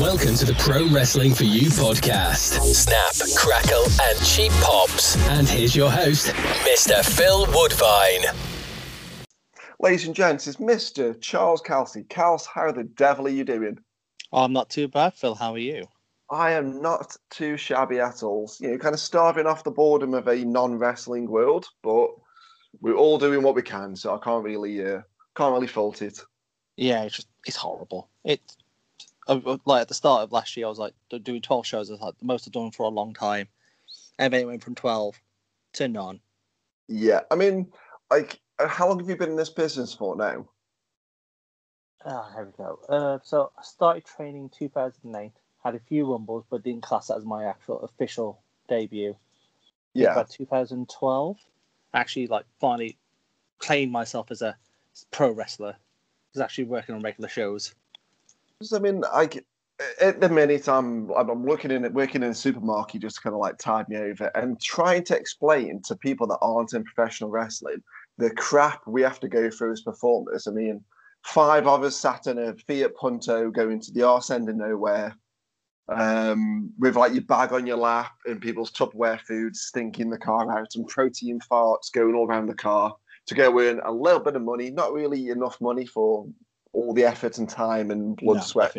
Welcome to the Pro Wrestling for You podcast. Snap, crackle, and cheap pops. And here's your host, Mr. Phil Woodvine. Ladies and gents, it's Mr. Charles Kelsey. Kels, how the devil are you doing? Oh, I'm not too bad, Phil. How are you? I am not too shabby at all. You know, kind of starving off the boredom of a non-wrestling world, but we're all doing what we can, so I can't really, uh, can't really fault it. Yeah, it's just it's horrible. It's like at the start of last year, I was like doing 12 shows. I was like the most I've done for a long time, and then it went from 12 to none. Yeah, I mean, like, uh, how long have you been in this business for now? Ah, here we go. Uh, so I started training 2008. Had a few rumbles, but didn't class that as my actual official debut. Yeah, About 2012, actually, like finally claimed myself as a pro wrestler. Was actually working on regular shows. I mean, like at the minute, I'm I'm looking in it, working in a supermarket, just kind of like tide me over, and trying to explain to people that aren't in professional wrestling the crap we have to go through as performers. I mean, five of us sat in a Fiat Punto going to the arse end of nowhere, um, with like your bag on your lap and people's Tupperware food stinking the car out and protein farts going all around the car to go in a little bit of money, not really enough money for all the effort and time and blood, No, sweat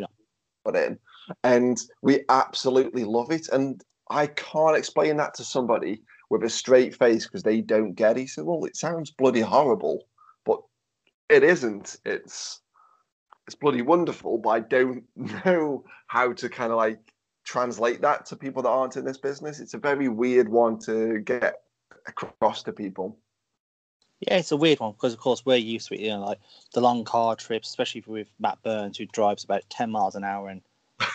put in. And we absolutely love it. And I can't explain that to somebody with a straight face because they don't get it. He said, Well, it sounds bloody horrible, but it isn't. It's it's bloody wonderful, but I don't know how to kind of like translate that to people that aren't in this business. It's a very weird one to get across to people. Yeah, it's a weird one because, of course, we're used to it. You know, like the long car trips, especially with Matt Burns, who drives about ten miles an hour and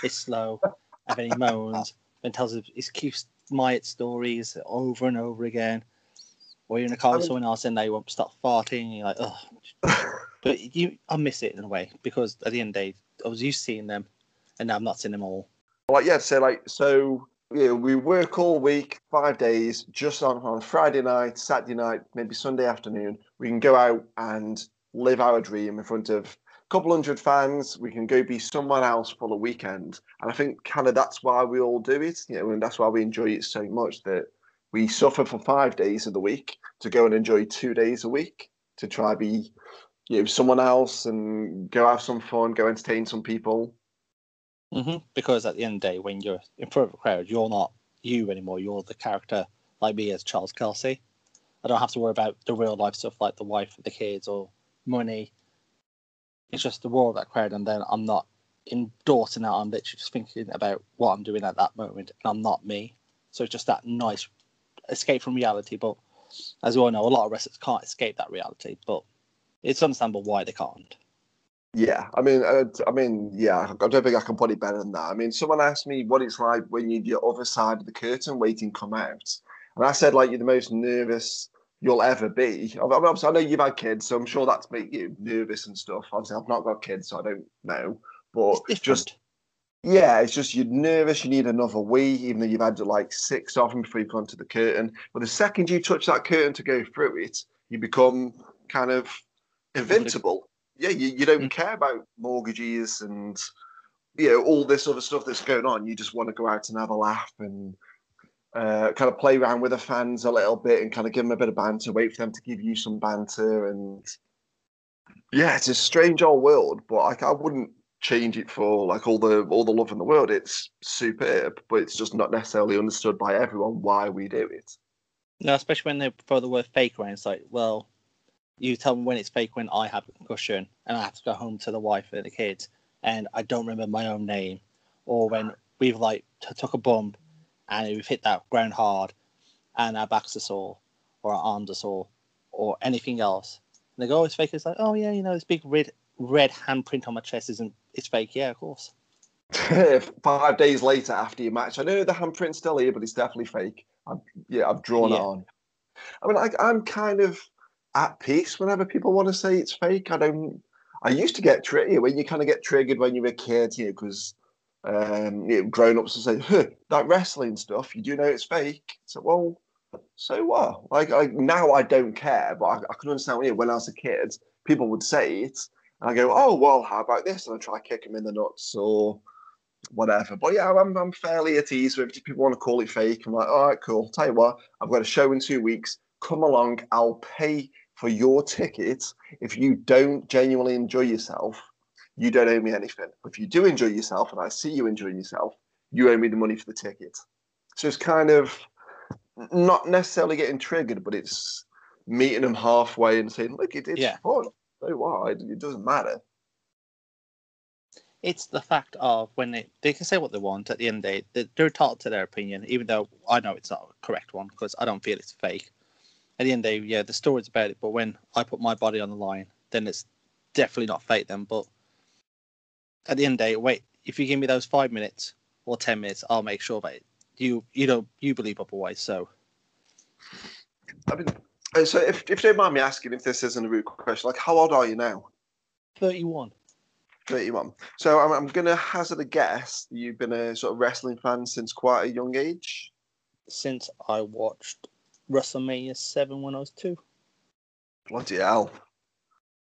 is slow, and then he moans and tells his, his cute Myatt stories over and over again. Or you're in a car I with mean- someone else and they won't stop farting. And you're like, oh. but you, I miss it in a way because at the end of the day, I was used to seeing them, and now I'm not seeing them all. like yeah, so like so yeah, we work all week, five days, just on on Friday night, Saturday night, maybe Sunday afternoon. We can go out and live our dream in front of a couple hundred fans. We can go be someone else for the weekend, and I think kind of that's why we all do it, you know, and that's why we enjoy it so much that we suffer for five days of the week to go and enjoy two days a week to try be you know someone else and go have some fun, go entertain some people. Hmm Because at the end of the day, when you're in front of a crowd, you're not you anymore. You're the character, like me as Charles Kelsey. I don't have to worry about the real life stuff like the wife, the kids, or money. It's just the world of that crowd, and then I'm not endorsing that. I'm literally just thinking about what I'm doing at that moment, and I'm not me. So it's just that nice escape from reality. But as we all know, a lot of wrestlers can't escape that reality, but it's understandable why they can't. Yeah, I mean, uh, I mean, yeah, I don't think I can put it better than that. I mean, someone asked me what it's like when you're the other side of the curtain waiting to come out, and I said like you're the most nervous you'll ever be. I, mean, obviously, I know you've had kids, so I'm sure that's made you nervous and stuff. Obviously, I've not got kids, so I don't know. But It's just yeah, it's just you're nervous. You need another wee, even though you've had like six of them before you've gone to the curtain. But the second you touch that curtain to go through it, you become kind of invincible. Yeah, you, you don't Mm. care about mortgages and you know all this other stuff that's going on. You just want to go out and have a laugh and uh, kind of play around with the fans a little bit and kind of give them a bit of banter. Wait for them to give you some banter and yeah, it's a strange old world, but like I wouldn't change it for like all the all the love in the world. It's superb, but it's just not necessarily understood by everyone why we do it. No, especially when they throw the word fake around. It's like, well, you tell me when it's fake when I have a concussion and I have to go home to the wife and the kids and I don't remember my own name, or when we've like t- took a bump and we've hit that ground hard and our backs are sore or our arms are sore or anything else. And they go, oh, it's fake. It's like, oh yeah, you know, this big red red handprint on my chest isn't. It's fake. Yeah, of course. Five days later after your match, I know the handprint's still here, but it's definitely fake. I've, yeah, I've drawn it on. I mean, like I'm kind of at peace whenever people want to say it's fake. I don't. I used to get triggered when you kind of get triggered when you're a kid, you know, because um, you know, grown ups will say, huh, "That wrestling stuff, you do know it's fake." So, well, so what? Like, I, now I don't care, but I, I can understand you know, when I was a kid, people would say it, and I go, "Oh, well, how about this?" And I try to kick them in the nuts or whatever. But yeah, I'm, I'm fairly at ease with it. If people want to call it fake, I'm like, all right, cool. Tell you what, I've got a show in two weeks. Come along. I'll pay for your ticket. If you don't genuinely enjoy yourself, you don't owe me anything. If you do enjoy yourself and I see you enjoying yourself, you owe me the money for the ticket. So it's kind of not necessarily getting triggered, but it's meeting them halfway and saying, look, it, it's Yeah. fun. So what? It, doesn't matter. It's the fact of when they, they can say what they want at the end of the day, they- they're entitled to their opinion, even though I know it's not a correct one because I don't feel it's fake. At the end of the day, yeah, the story's about it, but when I put my body on the line, then it's definitely not fate then. But at the end of the day, wait, if you give me those five minutes or ten minutes, I'll make sure that you you don't you believe otherwise. So I mean, uh, so if, if you don't mind me asking, if this isn't a rude question, like how old are you now? thirty one. 31. So I'm, I'm going to hazard a guess you've been a sort of wrestling fan since quite a young age. Since I watched WrestleMania seven when I was two. Bloody hell.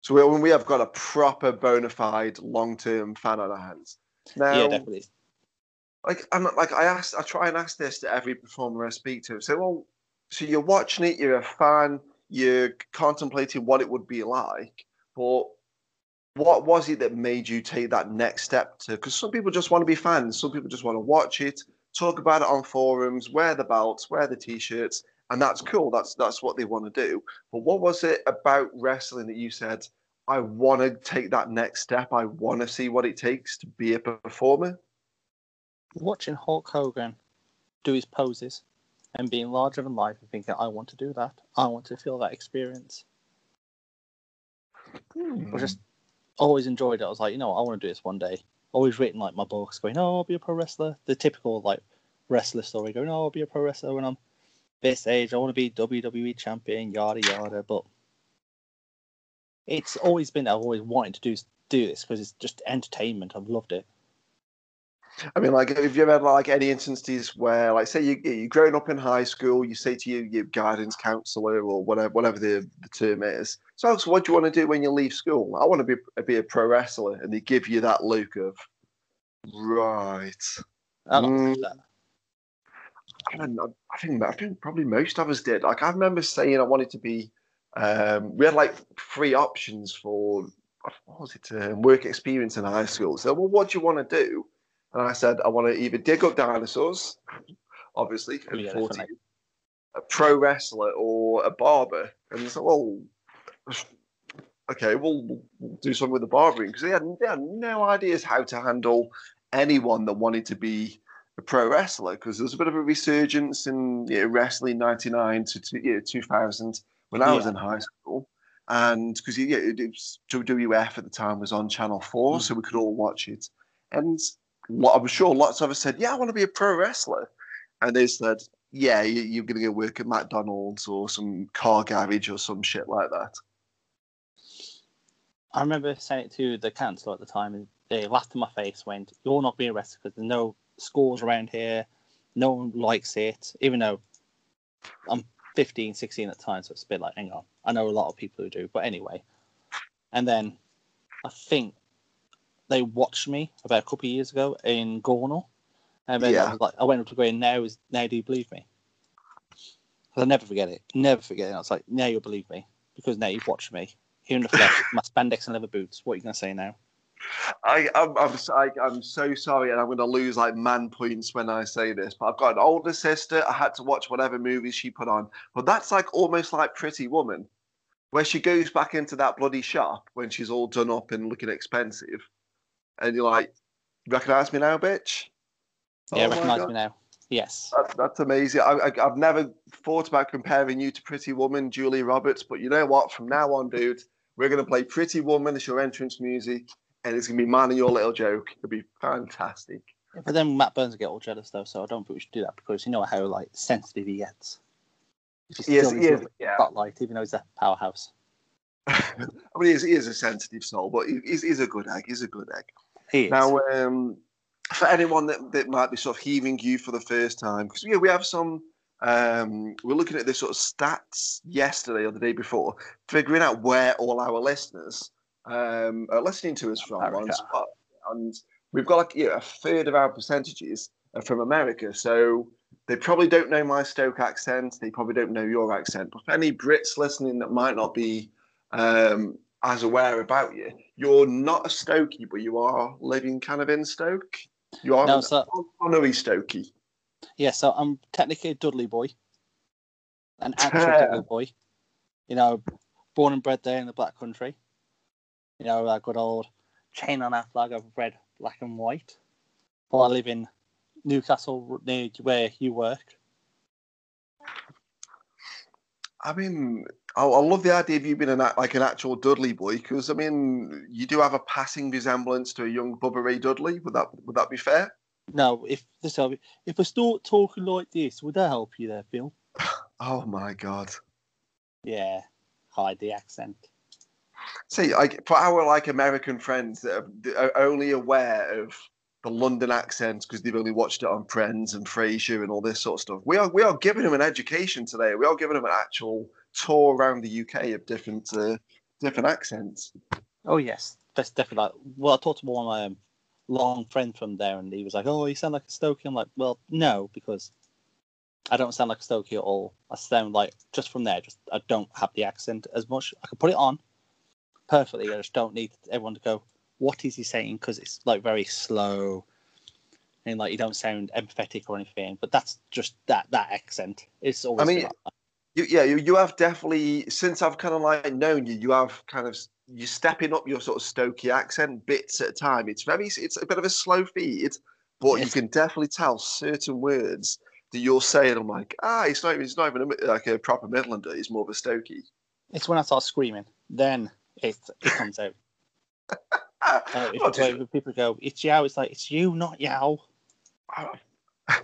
So we, we have got a proper bona fide long term fan on our hands. Now, yeah, definitely. like I'm like I ask, I try and ask this to every performer I speak to. So, well, so you're watching it, you're a fan, you're contemplating what it would be like, but what was it that made you take that next step to? Because some people just want to be fans, some people just want to watch it, talk about it on forums, wear the belts, wear the t-shirts, and that's cool. That's that's what they want to do. But what was it about wrestling that you said? I want to take that next step. I want to see what it takes to be a performer. watching Hulk Hogan do his poses and being larger than life and thinking, I want to do that. I want to feel that experience. I hmm. just always enjoyed it. I was like, you know, what, I want to do this one day. Always written like my books, going, "Oh, I'll be a pro wrestler." The typical like wrestler story, going, "Oh, I'll be a pro wrestler when I'm this age. I want to be WWE champion." Yada yada. But it's always been I've always wanted to do do this because it's just entertainment. I've loved it. I mean, like, have you ever had like any instances where, like, say you you're growing up in high school, you say to your, your guidance counselor or whatever whatever the, the term is, so, so what do you want to do when you leave school? I want to be be a pro wrestler, and they give you that look of, right. I don't Mm. that. I don't know. I think I think probably most of us did. Like I remember saying I wanted to be. Um, we had like three options for what was it? Um, work experience in high school. So, well, what do you want to do? And I said I want to either dig up dinosaurs, obviously, at Yeah, 14, a pro wrestler or a barber. And so, well, okay, we'll, we'll do something with the barbering because they had, they had no ideas how to handle anyone that wanted to be a pro wrestler because there was a bit of a resurgence in you know, wrestling 99 to, to you know, 2000 when I was Yeah. in high school. And because yeah, it, it was, WWF at the time was on Channel 4, Mm. so we could all watch it. And I'm sure lots of us said, Yeah, I want to be a pro wrestler. And they said, Yeah, you, you're going to go work at McDonald's or some car garage or some shit like that. I remember saying it to the council at the time, and they laughed in my face. Went, "You're not being arrested because there's no schools around here. No one likes it." Even though I'm 15, 16 at times, so it's a bit like, hang on. I know a lot of people who do, but anyway. And then I think they watched me about a couple of years ago in Gornal, and then I was like, I went up to going, "Now is now do you believe me? I'll never forget it. Never forget it. I was like, "Now you'll believe me because now you've watched me." Here in the flesh, my spandex and leather boots. What are you going to say now? I, I'm, I'm, I, am so sorry, and I'm going to lose like man points when I say this, but I've got an older sister. I had to watch whatever movies she put on, but that's like almost like Pretty Woman, where she goes back into that bloody shop when she's all done up and looking expensive, and you're like, "Recognize me now, bitch?" Yeah, Oh recognise me now. Yes. That's, that's amazing. I, I, I've never thought about comparing you to Pretty Woman, Julia Roberts, but you know what? From now on, dude, we're going to play Pretty Woman as your entrance music, and it's going to be mine and your little joke. It'll be fantastic. But then Matt Burns will get all jealous though, so I don't think we should do that because you know how like sensitive he gets. He's Yes, he is. Yeah. spotlight, even though he's a powerhouse. I mean, he is, he is a sensitive soul, but he- he's, he's a good egg. He's a good egg. He is. Now, um, for anyone that, that might be sort of hearing you for the first time, because yeah, we have some. Um, we're looking at this sort of stats yesterday or the day before, figuring out where all our listeners um, are listening to us from on America. Spot. And we've got like you know, a third of our percentages are from America, so they probably don't know my Stoke accent. They probably don't know your accent. But for any Brits listening that might not be um, as aware about you, you're not a Stokey, but you are living kind of in Stoke. You are No, an so- honorary Stokey. Yeah, so I'm technically a Dudley boy, an actual. Dudley boy. You know, born and bred there in the Black Country. You know, that good old chain on our flag of red, black, and white. But I live in Newcastle, near where you work. I mean, I, I love the idea of you being an, like an actual Dudley boy because I mean, you do have a passing resemblance to a young Bubba Ray Dudley. Would that would that be fair? No, if this if I start talking like this, would that help you there, Phil? Oh my god! Yeah, hide the accent. See, like for our like American friends that are, only aware of the London accent because they've only watched it on Friends and Frasier and all this sort of stuff, we are we are giving them an education today. We are giving them an actual tour around the UK of different uh, different accents. Oh yes, that's definitely like. Well, I talked to one of my um, long friend from there, and he was like, "Oh, you sound like a Stokey." I'm like, "Well, no, because I don't sound like a Stokey at all. I sound like just from there, just I don't have the accent as much. I can put it on perfectly. I just don't need everyone to go, "What is he saying?" Because it's like very slow, and like you don't sound empathetic or anything. But that's just that that accent. It's always. I mean, like. You, yeah, you, you have definitely since I've kind of like known you, you have kind of you're stepping up your sort of Stokey accent bits at a time. It's very it's a bit of a slow feed, but you can definitely tell certain words that you're saying. I'm like, ah, it's not even it's not even a, like a proper Midlander. It's more of a Stokey. it's when I start screaming, then it it comes out. Uh, if not it's like, when people go, it's Yao, it's like, it's you, not Yao. I'm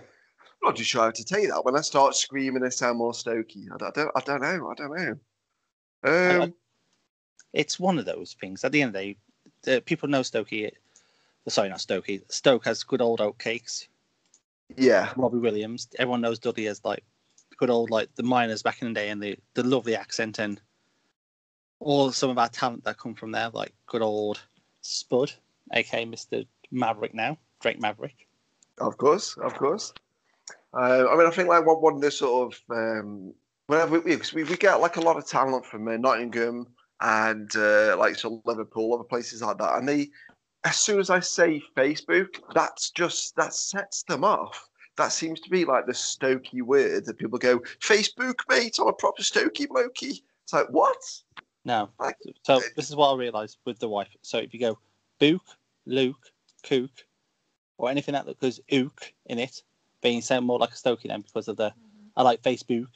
not too sure how to tell you that. When I start screaming, I sound more Stokey. I don't, I don't, I don't know. I don't know. I- Um, It's one of those things. At the end of the day, people know Stokey. Sorry, not Stokey. Stoke has good old oat cakes. yeah, Robbie Williams. Everyone knows Dudley as like good old like the miners back in the day, and the the lovely accent and all some of our talent that come from there, like good old Spud, aka Mister Maverick now, Drake Maverick. of course, of course. Uh, I mean, I think like one, one of the sort of um, whenever we, we we get like a lot of talent from uh, Nottingham and uh, like so Liverpool, other places like that, and they as soon as I say Facebook, that's just that sets them off. That seems to be like the Stokey word that people go Facebook, mate. I'm a proper Stokey blokey. It's like what? No, Like- so this is what I realised with the wife. So if you go Book, Luke, Kook, or anything that goes ook in it, being you sound more like a Stokey then because of the mm-hmm. I like Facebook.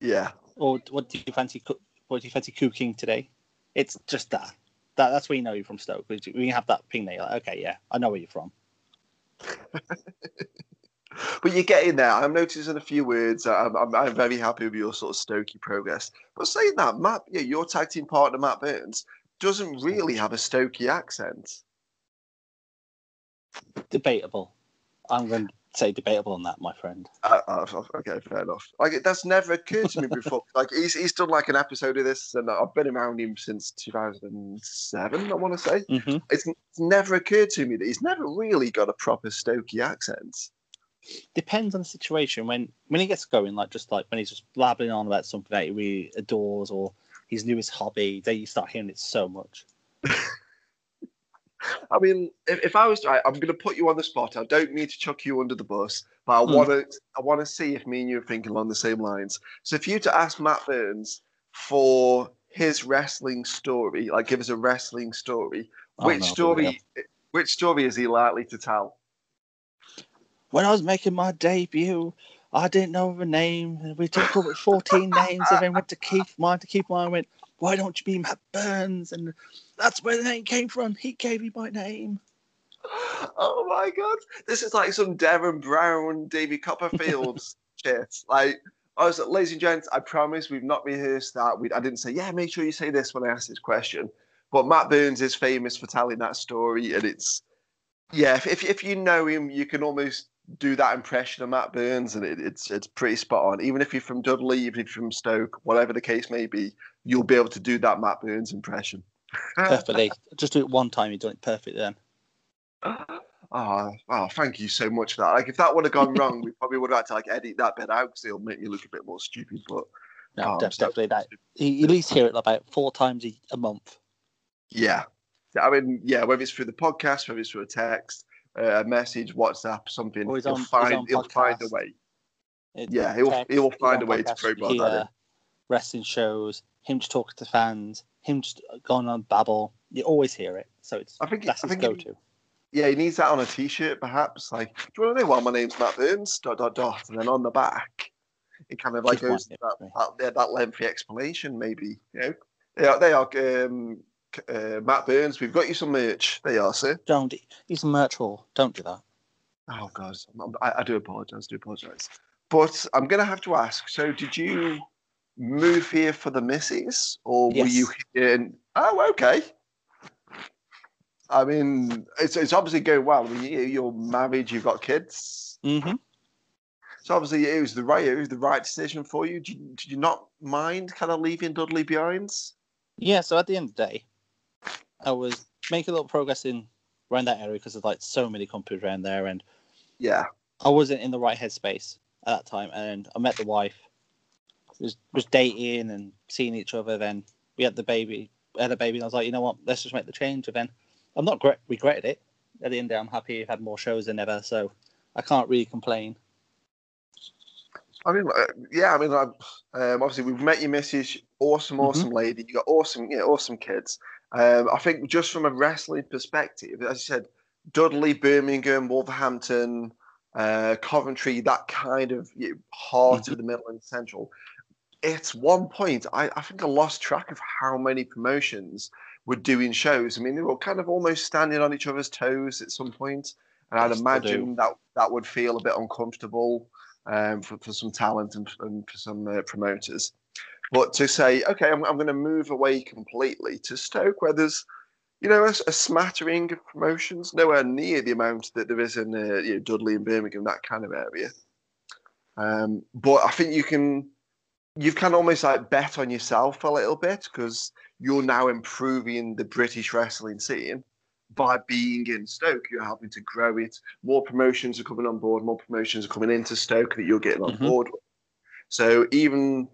Yeah. Or what do you fancy? What do you fancy cooking today? It's just that. That that's where you know you're from Stoke. We you have that ping there, you're like, okay, yeah, I know where you're from. But you're getting there. I'm noticing a few words. I'm, I'm, I'm very happy with your sort of Stokey progress. But saying that, Matt, yeah, your tag team partner, Matt Burns, doesn't really have a Stokey accent. Debatable. I'm going to say debatable on that, my friend. Uh, uh, okay, fair enough. Like that's never occurred to me before. like he's he's done like an episode of this, and I've been around him since 2007. I want to say hmm it's, it's never occurred to me that he's never really got a proper Stokey accent. Depends on the situation. When when he gets going, like just like when he's just blabbing on about something that he really adores or his newest hobby, then you start hearing it so much. I mean, if, if I was, to, I'm going to put you on the spot. I don't need to chuck you under the bus, but I hmm. want to, I want to see if me and you are thinking along the same lines. So, if you to ask Matt Burns for his wrestling story, like give us a wrestling story, Oh, which no, story, which story is he likely to tell? When I was making my debut, I didn't know the name. We took up with 14 names and then went to Keith mine to Keith mine. went, why don't you be Matt Burns? And that's where the name came from. He gave me my name. Oh my god, this is like some Derren Brown, Davy Copperfield shit. Like, I was, ladies and gents, I promise we've not rehearsed that. We, I didn't say, yeah, make sure you say this when I ask this question. But Matt Burns is famous for telling that story, and it's yeah. If, if you know him, you can almost do that impression of Matt Burns, and it, it's it's pretty spot on. Even if you're from Dudley, even if you're from Stoke, whatever the case may be, you'll be able to do that Matt Burns impression. Perfectly. Just do it one time, you've done it perfect then. Oh, oh, thank you so much for that. Like, if that would have gone wrong, we probably would have had to like edit that bit out because it'll make me look a bit more stupid. But No, Oh, def- so- definitely that. You at least hear it about four times a, a month. yeah, I mean, yeah, whether it's through the podcast, whether it's through a text, uh, a message, WhatsApp, something, Or he'll find he'll find a way. Yeah, he'll text, he'll find a way to you crowbar that in. Wrestling shows, him just talking to fans, him just going on babble. You always hear it, so it's I think that's I his think go he- to. Yeah, he needs that on a T-shirt, perhaps. Like, do you want to know why my name's Matt Burns? Dot dot dot, and then on the back, it kind of like goes that, that, that lengthy explanation. Maybe you know, they are. They are um, uh, Matt Burns. We've got you some merch. They are, sir. Don't he's a merch hall. Don't do that. Oh God, I, I do apologise. do apologise. But I'm gonna have to ask. So, did you move here for the missus, or were you here? In, oh, okay. I mean, it's it's obviously going well. I mean, you- you're married, you've got kids. Mm-hmm. So obviously, it was the right, it was the right decision for you. Did you, did you not mind kind of leaving Dudley behind? Yeah. So at the end of the day, I was making a little progress in around that area because there's like so many companies around there, and Yeah, I wasn't in the right headspace at that time. And I met the wife, was was dating and seeing each other. Then we had the baby, had a baby, and I was like, you know what, let's just make the change. And then I'm not gre- regretted it. At the end of the day, I'm happy I've had more shows than ever, so I can't really complain. I mean, uh, yeah, I mean, I, um, obviously we've met your missus, awesome, awesome lady. You got awesome, yeah, awesome kids. Um, I think just from a wrestling perspective, as you said, Dudley, Birmingham, Wolverhampton, uh, Coventry, that kind of you know, heart of the middle and central. At one point, I, I think I lost track of how many promotions were doing shows. I mean, they were kind of almost standing on each other's toes at some point, and I'd Yes, imagine that that would feel a bit uncomfortable um, for, for some talent and, and for some uh, promoters. But to say, okay, I'm, I'm going to move away completely to Stoke, where there's, you know, a, a smattering of promotions, nowhere near the amount that there is in uh, you know, Dudley and Birmingham, that kind of area. Um, but I think you can, you've kind of almost like bet on yourself a little bit because you're now improving the British wrestling scene by being in Stoke. You're helping to grow it. More promotions are coming on board. More promotions are coming into Stoke that you're getting on Mhm. board with. So even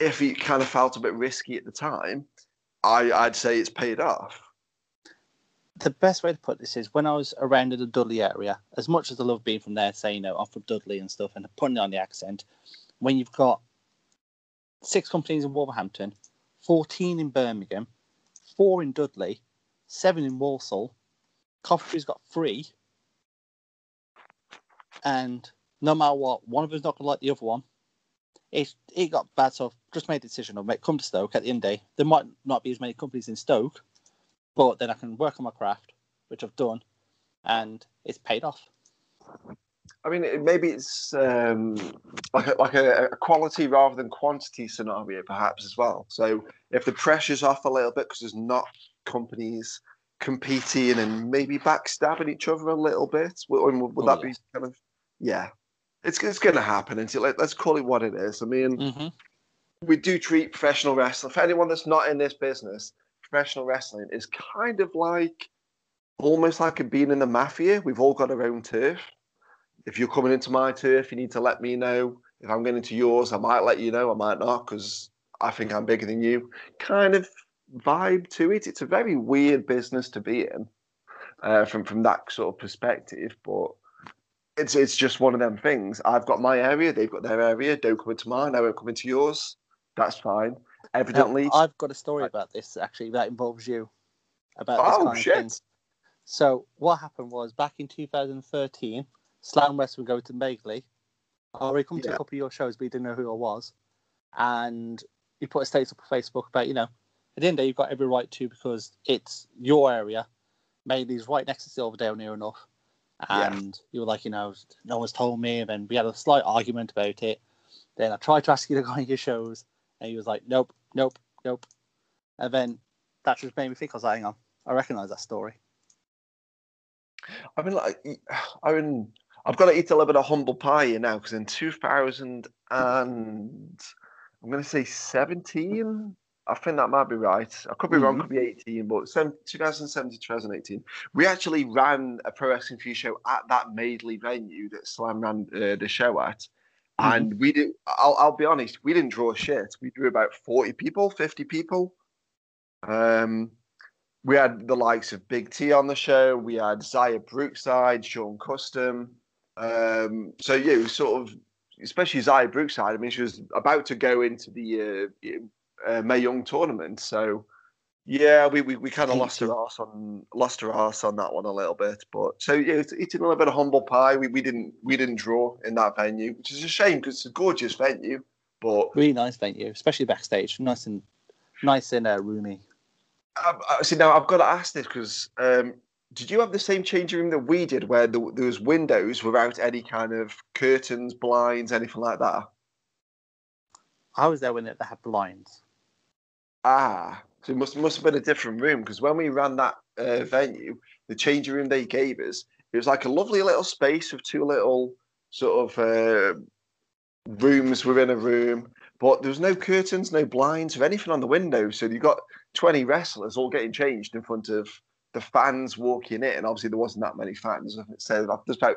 if it kind of felt a bit risky at the time, I, I'd say it's paid off. the best way to put this is when I was around in the Dudley area, as much as I love being from there, saying, you know, I'm from Dudley and stuff, and putting on the accent, when you've got six companies in Wolverhampton, 14 in Birmingham, four in Dudley, seven in Walsall, Coventry's got three, and no matter what, one of them's not going to like the other one. It, it got bad, so I've just made the decision of make come to Stoke at the end of the day. There might not be as many companies in Stoke, but then I can work on my craft, which I've done, and it's paid off. I mean, maybe it's um, like a, like a, a quality rather than quantity scenario, perhaps as well. So if the pressure's off a little bit because there's not companies competing and maybe backstabbing each other a little bit, would, would, Oh, that be kind of yeah? It's it's going to happen. Until let, let's call it what it is. I mean, Mm-hmm. we do treat professional wrestling. For anyone that's not in this business, professional wrestling is kind of like almost like a being in the mafia. We've all got our own turf. If you're coming into my turf, you need to let me know. If I'm going into yours, I might let you know. I might not because I think I'm bigger than you. Kind of vibe to it. It's a very weird business to be in uh, from from that sort of perspective, but. It's, it's just one of them things. I've got my area, they've got their area. Don't come into mine, I won't come into yours. That's fine. Evidently, Now, I've got a story about this actually that involves you. About this Oh, kind shit. of thing. So what happened was back in 2013, Slam West would go to Madeley. I already come to a couple of your shows, but you didn't know who I was. And you put a status up on Facebook about, you know, at the end of the day, you've got every right to because it's your area. Madeley's right next to Silverdale near enough. Yeah. And you were like, you know, no one's told me. And then we had a slight argument about it. Then I tried to ask you to go on your shows. And he was like, nope, nope, nope. And then that just made me think, I was like, hang on, I recognise that story. I mean, like, I mean, I've got to eat a little bit of humble pie here now because in 2000 and I'm going to say 17, I think that might be right. I could be wrong, Mhm. could be 18, but sem- 2017 2018. We actually ran a Pro Wrestling for You show at that Madeley venue that Slam ran uh, the show at. Mhm. And we did, I'll, I'll be honest, we didn't draw shit. We drew about 40 people, 50 people. Um, we had the likes of Big T on the show. We had Xia Brookside, Sean Custom. Um, so yeah, it was sort of, especially Xia Brookside. I mean, she was about to go into the uh, uh, Mae Young tournament. So yeah, we we, we kind of lost our ass on lost her ass on that one a little bit. But so yeah, it's eating a little bit of humble pie. We, we didn't we didn't draw in that venue, which is a shame because it's a gorgeous venue. But Really nice venue, especially backstage. Nice and nice and uh, roomy. I, I, see now I've got to ask this because um, did you have the same changing room that we did, where the, there was windows without any kind of curtains, blinds, anything like that? I was there when they had blinds. Ah, so it must must have been a different room because when we ran that uh, venue, the changing room they gave us, it was like a lovely little space with two little sort of uh, rooms within a room, but there was no curtains, no blinds, or anything on the window. So you got twenty wrestlers all getting changed in front of the fans walking in. And obviously, there wasn't that many fans. So there's about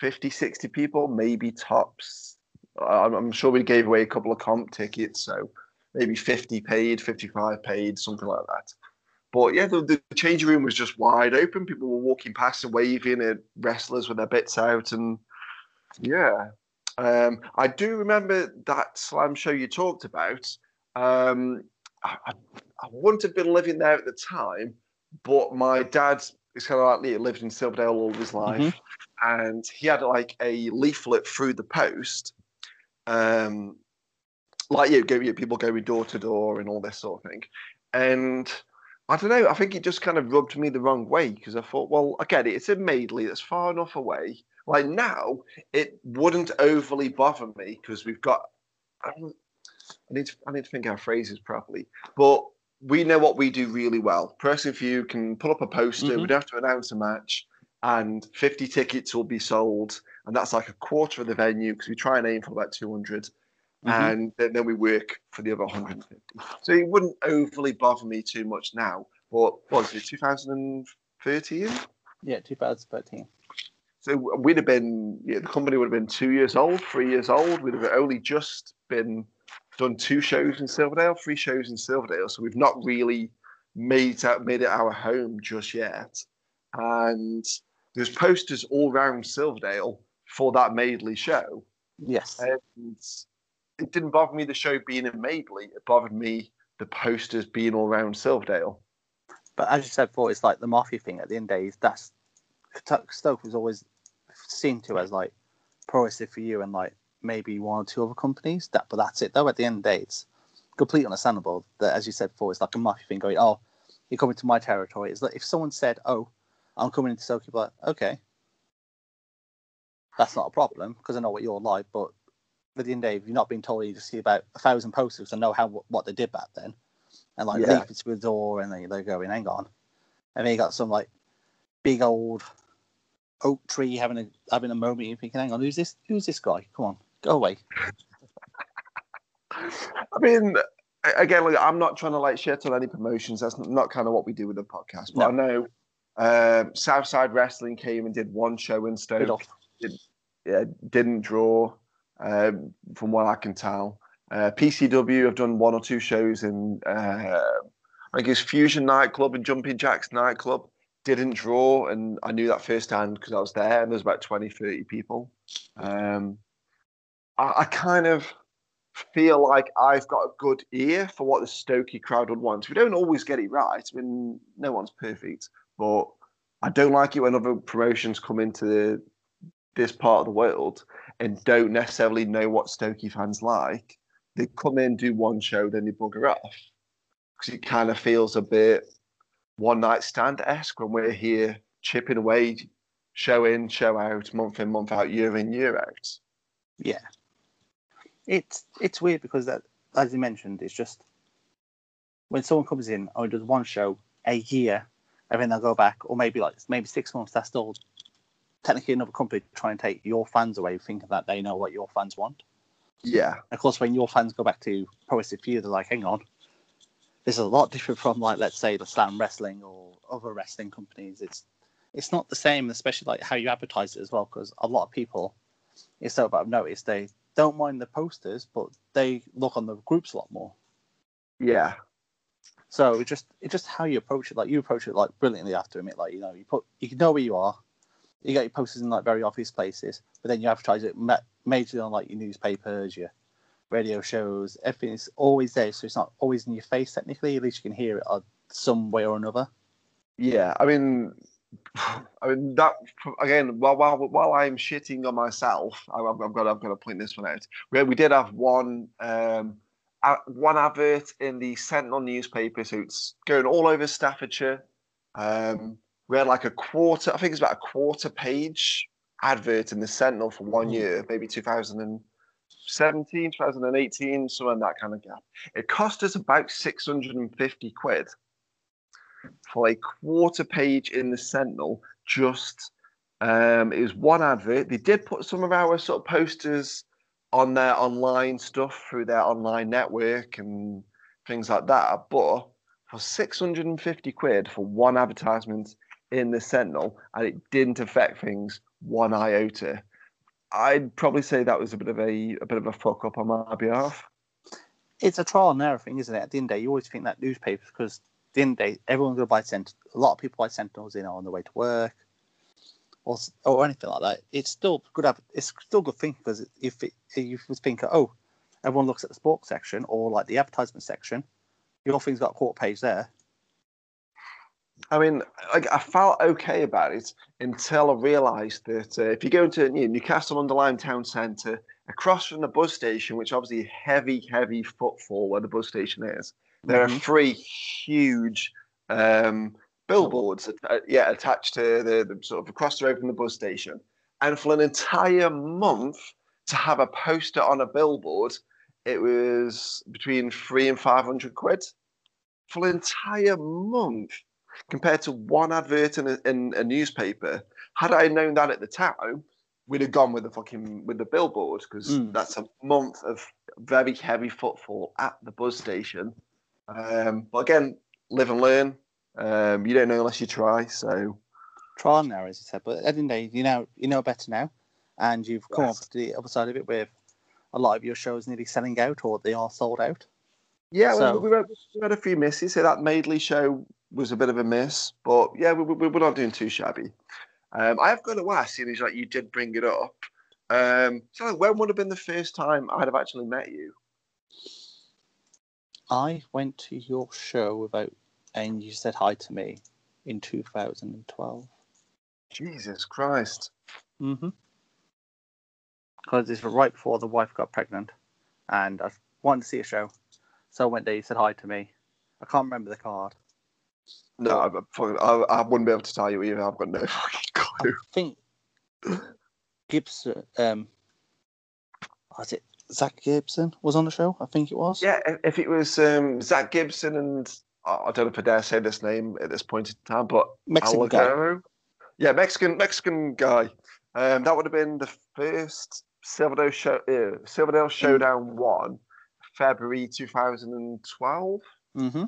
50, 60 people, maybe tops. I'm, I'm sure we gave away a couple of comp tickets, so maybe 50 paid, 55 paid, something like that. But yeah, the, the changing room was just wide open. People were walking past and waving at wrestlers with their bits out. And yeah, um, I do remember that slam show you talked about. Um, I, I, I wouldn't have been living there at the time, but my dad is kind of like me, lived in Silverdale all his life. And he had like a leaflet through the post. Um, like you, go, you people going door to door and all this sort of thing. And I don't know, I think it just kind of rubbed me the wrong way because I thought, well, I get it, it's in Madeley, that's far enough away. Like now, it wouldn't overly bother me because we've got. I, need to, I need to think our phrases properly, but we know what we do really well. Person you can pull up a poster. Mhm. We don't have to announce a match, and 50 tickets will be sold, and that's like a quarter of the venue because we try and aim for about 200 Mhm. Mm-hmm. and then, then we work for the other 150. So it wouldn't overly bother me too much now. But what was it, 2013? Yeah, 2013. So we'd have been, yeah, the company would have been two years old, three years old. We'd have only just been done two shows in Silverdale, three shows in Silverdale. So we've not really made it, made it our home just yet. And there's posters all around Silverdale for that Madeley show. Yes. And it didn't bother me the show being in Madeley. It bothered me the posters being all around Silverdale. But as you said before, it's like the mafia thing. At the end of the day, that's Stoke was always seen to as like pro wrestling for you and like maybe one or two other companies. That, but that's it though. At the end of day, it's completely understandable that, as you said before, it's like a mafia thing going. Oh, you're coming to my territory. It's like if someone said, "Oh, I'm coming into Stoke," you'd be like, "Okay, that's not a problem because I know what you're like." But the end of the day, if you've not been told you just see about a thousand posters and know how what they did back then, and like Yeah. leaflets with the door, and they, they're going, "Hang on," and then you got some like big old oak tree having a having a moment. You're thinking, "Hang on, who's this? Who's this guy? Come on, go away." I mean, again, look, I'm not trying to like shit on any promotions. That's not kind of what we do with the podcast. But I know um, Southside Wrestling came and did one show in Stoke. off. yeah, didn't draw, um, from what I can tell. Uh, PCW have done one or two shows in, uh, I think it's Fusion Nightclub and Jumping Jacks Nightclub. Didn't draw, and I knew that firsthand because I was there, and there's about 20, 30 people. Um, I, I kind of feel like I've got a good ear for what the Stokey crowd would want. We don't always get it right. I mean, no one's perfect, but I don't like it when other promotions come into the, this part of the world and don't necessarily know what Stokey fans like. They come in, do one show, then they bugger off because it kind of feels a bit one night stand esque when we're here chipping away, show in, show out, month in, month out, year in, year out. Yeah, it's it's weird because that, as you mentioned, it's just when someone comes in or does one show a year, and then they'll go back, or maybe like maybe six months. That's still technically another company trying to take your fans away, thinking that they know what your fans want. Yeah, Of course, when your fans go back to Pro Wrestling for they're like, "Hang on, this is a lot different from like let's say the Slam Wrestling or other wrestling companies. It's it's not the same, especially like how you advertise it as well, because a lot of people, it's so I've noticed they don't mind the posters, but they look on the groups a lot more. Yeah, So it just it's just how you approach it. Like you approach it like brilliantly. Have to admit, like you know, you put you know where you are. You get your posters in like very obvious places, but then you advertise it ma- majorly on like your newspapers, your radio shows. Everything is always there, so it's not always in your face. Technically, at least you can hear it some way or another. yeah. I mean, I mean that again. While while while I'm shitting on myself, I- I've, I've got I've got to point this one out. We we did have one um one advert in the Sentinel newspaper, so it's going all over Staffordshire. Um, we had like a quarter. I think it's about a quarter page advert in the Sentinel for one Mm. year, maybe 2017, 2018, somewhere in that kind of gap. It cost us about 650 quid for a quarter page in the Sentinel. Just um, it was one advert. They did put some of our sort of posters on their online stuff through their online network and things like that. But for 650 quid for one advertisement in the Sentinel, and it didn't affect things one iota. I'd probably say that was a bit of a a bit of a fuck up on my behalf. It's a trial and error thing, isn't it? At the end of the day, you always think that newspapers because at the end of the day, everyone's going to buy Sentinel. A lot of people buy Sentinels, you know, on the way to work or or anything like that. It's still good. It's still good thing because if it, if you was think, oh, everyone looks at the sports section or like the advertisement section, your thing's got a quarter page there. I mean, like I felt okay about it until I realised that uh, if you go into you know, Newcastle under Lyme Town Centre, across from the bus station, which obviously heavy, heavy footfall where the bus station is, there Mhm. are three huge um, billboards, uh, yeah, attached to the, the sort of across the road from the bus station. And for an entire month to have a poster on a billboard, it was between three and five hundred quid for an entire month compared to one advert in a, in a newspaper. Had I known that at the time, we'd have gone with the fucking with the billboard because Mm. that's a month of very heavy footfall at the bus station. Um, but again, live and learn. Um, you don't know unless you try. So Trial and error, as you said. But at the end of the day, you know, you know better now, and you've come Yes. up to the other side of it with a lot of your shows nearly selling out or they are sold out. yeah, So- we, we, had, we had a few misses. So that Madeley show was a bit of a miss, but yeah, we, we, we're not doing too shabby. Um, I have got to ask, seeing as like you did bring it up. Um, so when would have been the first time I'd have actually met you? I went to your show without, and you said hi to me in 2012. Jesus Christ! Mm-hmm. Because it's right before the wife got pregnant, and I wanted to see a show, so I went there. You said hi to me. I can't remember the card. No, I, I, I wouldn't be able to tell you either. I've got no fucking I clue. think Gibson. Um, was it Zack Gibson was on the show? I think it was. Yeah, if- it was um, Zack Gibson and I don't know if I dare say this name at this point in time, but Mexican guy. Yeah, Mexican Mexican guy. Um, that would have been the first Silverdale show, uh, Silverdale Showdown one, February 2012. Mm-hmm.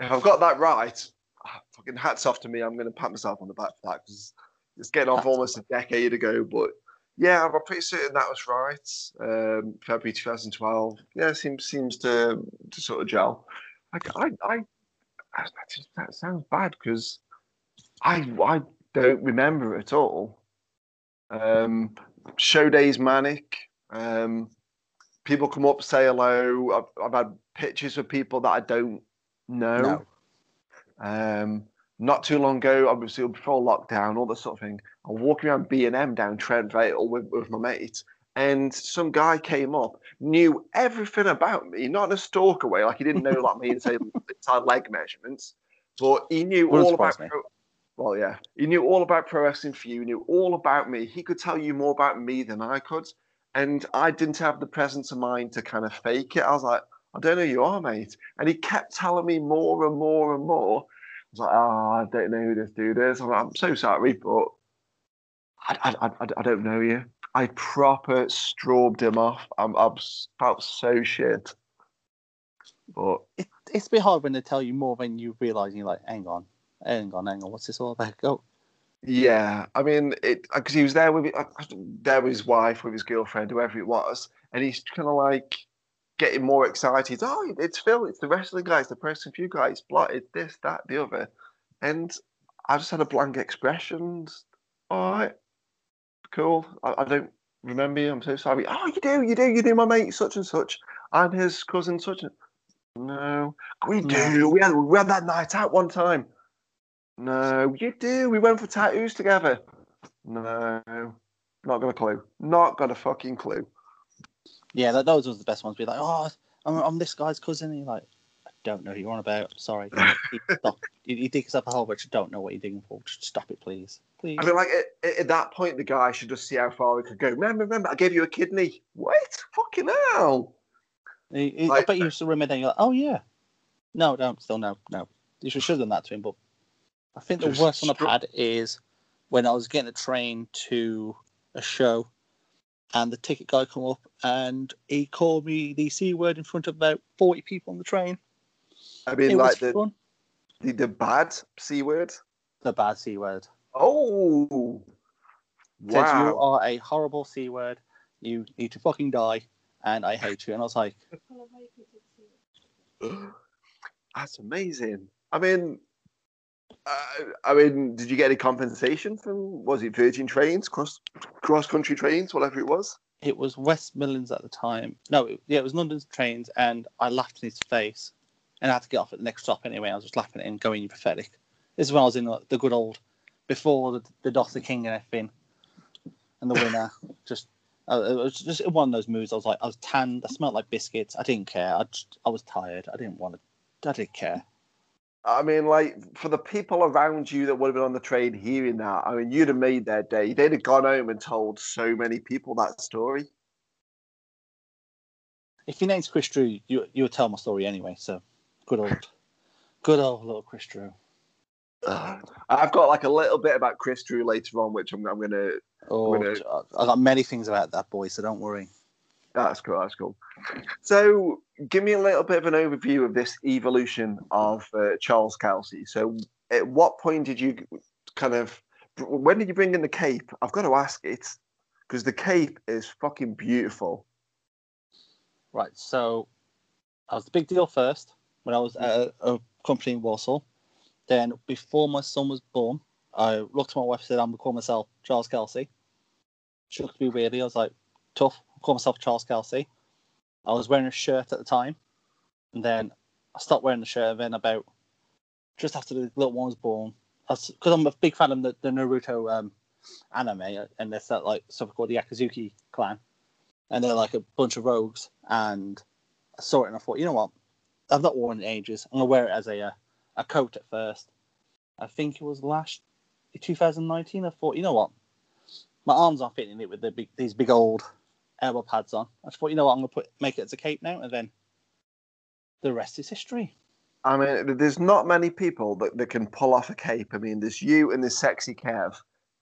If I've got that right, ah, fucking hats off to me. I'm going to pat myself on the back for that because it's getting off almost a decade ago. But yeah, I'm pretty certain that was right. Um, February 2012. Yeah, seems seems to to sort of gel. Like I I, I that, just, that sounds bad because I I don't remember it at all. Um, show days manic. Um, people come up say hello. I've, I've had pictures of people that I don't know. No. Um, not too long ago, obviously before lockdown, all this sort of thing. I'm walking around B and M down Trent Vale with, with my mate, and some guy came up, knew everything about me, not in a stalker way, like he didn't know like me and say inside leg measurements, but he knew Wouldn't all about. me. Pro- well, yeah, he knew all about pro wrestling for you. He knew all about me. He could tell you more about me than I could, and I didn't have the presence of mind to kind of fake it. I was like, I don't know who you are, mate, and he kept telling me more and more and more. I was like, oh, I don't know who this dude is. I'm, like, I'm so sorry, but I, I, I, I don't know you. I proper strobed him off. I'm, I'm felt so shit. But It, it's a bit hard when they tell you more than you realise. You're like, hang on, hang on, hang on. What's this all about? Go. Yeah, I mean, it because he was there with there with his wife, with his girlfriend, whoever it was, and he's kind of like getting more excited. Oh, it's Phil, it's the wrestling guy, it's the person for you guys, blood, it's this, that, the other, and I just had a blank expression. All right, cool. I, I don't remember you. I'm so sorry. Oh, you do, you do, you do, my mate, such and such. I'm his cousin, such and. No, we do. We had we had that night out one time. No, you do. We went for tattoos together. No, not got a clue. Not got a fucking clue. Yeah, that, those were the best ones. Be like, oh, I'm, I'm this guy's cousin. And you're like, I don't know who you're on about. Sorry. You, you dig yourself a hole, but you don't know what you're digging for. Just stop it, please. Please. I mean, like at, at that point, the guy should just see how far he could go. Remember, remember, I gave you a kidney. What? Fucking hell. He, he, Like- I bet you still remember. Then you're like, oh yeah. No, no, still no, no. You should, should have done that to him. But I think the worst one I've had is when I was getting a train to a show, and the ticket guy come up and he called me the c word in front of about forty people on the train. I mean, it like the, fun. the the bad c word. The bad c word. Oh, Said you are a horrible c word. You need to fucking die, and I hate you. And I was like, That's amazing. I mean, I mean, did you get any compensation from? Was it Virgin Trains, cross cross country trains, whatever it was? it was West Midlands at the time. No, it, yeah, it was London's trains, and I laughed in his face, and I had to get off at the next stop anyway. I was just laughing at him, going, "You pathetic." This is when I was in the, the good old, before the, the Dosser King and everything, and the winner. just, uh, it was just one of those moods. I was like, I was tanned. I smelled like biscuits. I didn't care. I just, I was tired. I didn't want to. I didn't care. I mean, like for the people around you that would have been on the train hearing that, I mean, you'd have made their day. They'd have gone home and told so many people that story. If your name's Chris Drew, you you would tell my story anyway. So, good old, good old little Chris Drew. Ugh. I've got like a little bit about Chris Drew later on, which I'm, I'm gonna. Oh, gonna- I got many things about that boy, so don't worry. That's cool. That's cool. So, give me a little bit of an overview of this evolution of uh, Charles Kelsey. So, at what point did you kind of? When did you bring in the cape? I've got to ask it because the cape is fucking beautiful. Right, so I was the big deal first when I was at a, a company in Warsaw. Then, before my son was born, I looked at my wife and said, I'm to call myself Charles Kelsey. She looked at me weirdly. I was like, tough. Call myself Charles Kelsey. I was wearing a shirt at the time. And then I stopped wearing the shirt. Then, about just after the little one was born, because I'm a big fan of the, the Naruto um, anime, and there's that like stuff called the Akatsuki clan and they're like a bunch of rogues. And I saw it and I thought, you know what? I've not worn it in ages. I'm gonna wear it as a uh, a coat at first. I think it was last 2019. I thought, you know what? My arms aren't fitting it with the big these big old Uh, elbow pads on. I thought, you know what? I'm gonna put make it as a cape now, and then the rest is history. I mean, there's not many people that, that can pull off a cape. I mean, there's you and there's sexy Kev,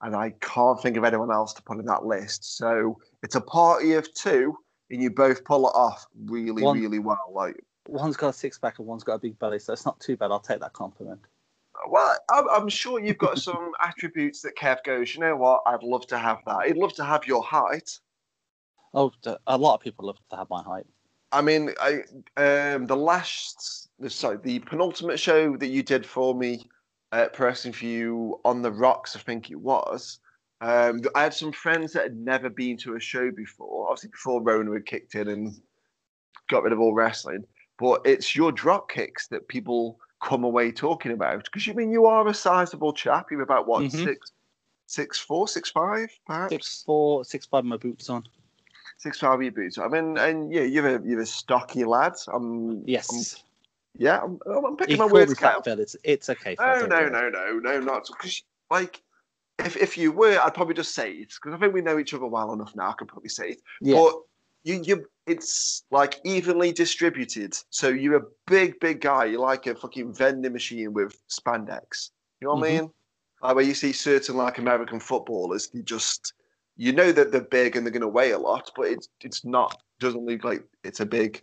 and I can't think of anyone else to put in that list. So it's a party of two, and you both pull it off really, One- really well. Like, One's got a six pack and one's got a big belly, so it's not too bad. I'll take that compliment. well, I'm, I'm sure you've got some attributes that Kev goes. You know what? I'd love to have that. He'd love to have your height. Oh, a lot of people love to have my height. I mean, I um the last the sorry the penultimate show that you did for me at Pro Wrestling for You on the Rocks, I think it was. Um, I had some friends that had never been to a show before. Obviously, before Rona had kicked in and got rid of all wrestling. But it's your drop kicks that people come away talking about. Because you mean you are a sizable chap. You're about what Mhm. six, six four, six five, perhaps Six four, six five. My boots on. Six five your boots. I mean, and yeah, you're a you're a stocky lad. I'm Yes. I'm, yeah, I'm, I'm picking You my words. fat Phil. It's it's okay. Phil, No, don't no, no, no, no, not because like if if you were, I'd probably just say it because I think we know each other well enough now. I could probably say it, Yeah. but you you it's like evenly distributed. So you're a big, big guy. You're like a fucking vending machine with spandex. You know what I Mhm. mean? Like where you see certain like American footballers, they just you know that they're big and they're going to weigh a lot, but it's it's not doesn't look like it's a big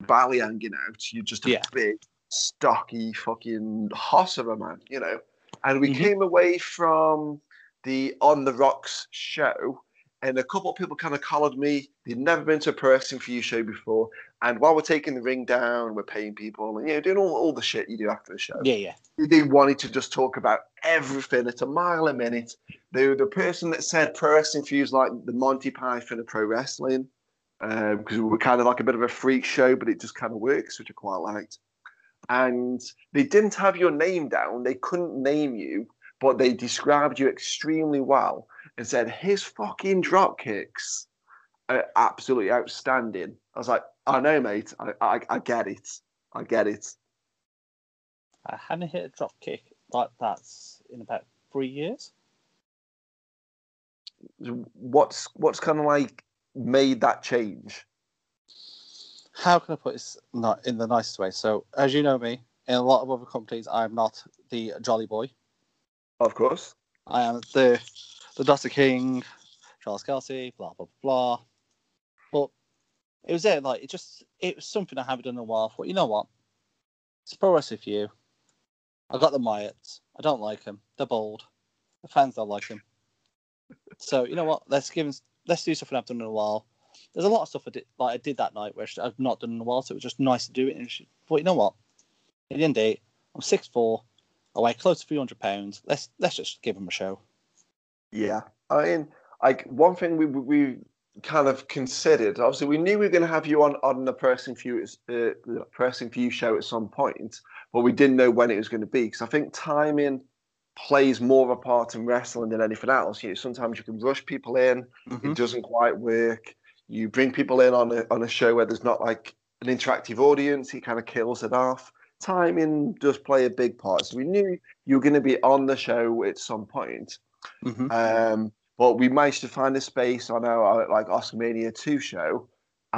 belly hanging out. You're just a Yeah. big stocky fucking hoss of a man, you know. And we Mhm. came away from the On the Rocks show, and a couple of people kind of collared me. They'd never been to a pro wrestling for you show before, and while we're taking the ring down, we're paying people, and you know, doing all, all the shit you do after the show Yeah, yeah. they wanted to just talk about everything at a mile a minute. They were the person that said pro wrestling fuse like the Monty Python of pro wrestling um, because we were kind of like a bit of a freak show, but it just kind of works, which I quite liked. And they didn't have your name down; they couldn't name you, but they described you extremely well and said his fucking drop kicks are absolutely outstanding. I was like, I know, mate. I, I, I get it. I get it. I hadn't hit a drop kick like that in about three years. what's what's kind of like made that change? How can I put this not in the nicest way? So, as you know me, in a lot of other companies, I'm not the jolly boy. Of course. I am the the Dosser King, Charles Kelsey, blah blah blah. It was it. like it just it was something I haven't done in a while. I thought, you know what? It's pro wrestling for you. I got the Myatts. I don't like them. They're bold. The fans don't like them. So you know what? Let's give 'em- let's do something I've done in a while. There's a lot of stuff I did like I did that night which I've not done in a while, so it was just nice to do it. And but you know what? At the end of I'm six four. I weigh close to three hundred pounds. Let's let's just give them a show. Yeah. I mean, like one thing we we kind of considered. Obviously, we knew we were going to have you on on the Pro Wrestling for You uh, the Pro Wrestling for You show at some point, but we didn't know when it was going to be because I think timing plays more of a part in wrestling than anything else. You know, sometimes you can rush people in. it doesn't quite work. You bring people in on a on a show where there's not like an interactive audience, he kind of kills it off. Timing does play a big part. So we knew you were going to be on the show at some point. Mhm. Um, but we managed to find a space on our like Oscarmania 2 show.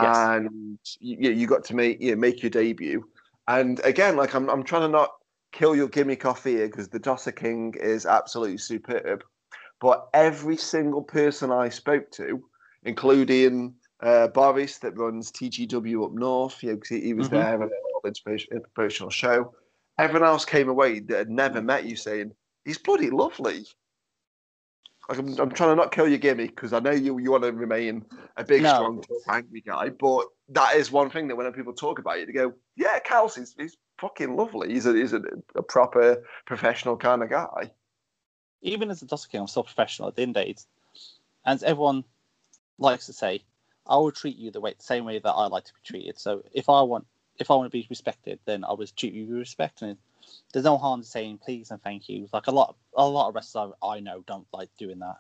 Yes. And you, you got to make you know, make your debut. And again, like I'm I'm trying to not kill your gimmick off here because the Dosser King is absolutely superb. But every single person I spoke to, including uh, Boris that runs TGW up north, you know, he, he was Mhm. there at a little inspiration- inspirational show. Everyone else came away that had never met you saying, he's bloody lovely. Like I'm, I'm trying to not kill your gimmick because I know you you want to remain a big, No. strong, angry guy, but that is one thing that when people talk about you, they go, "Yeah, Kelsey's he's fucking lovely. He's a he's a, a proper professional kind of guy." even as a Dosser King, I'm still professional at the end of the day. It's- And everyone likes to say, I will treat you the way, same way that I like to be treated. So if I want, if I want to be respected, then I will treat you with respect. And there's no harm in saying please and thank you. Like a lot, a lot of wrestlers I know don't like doing that.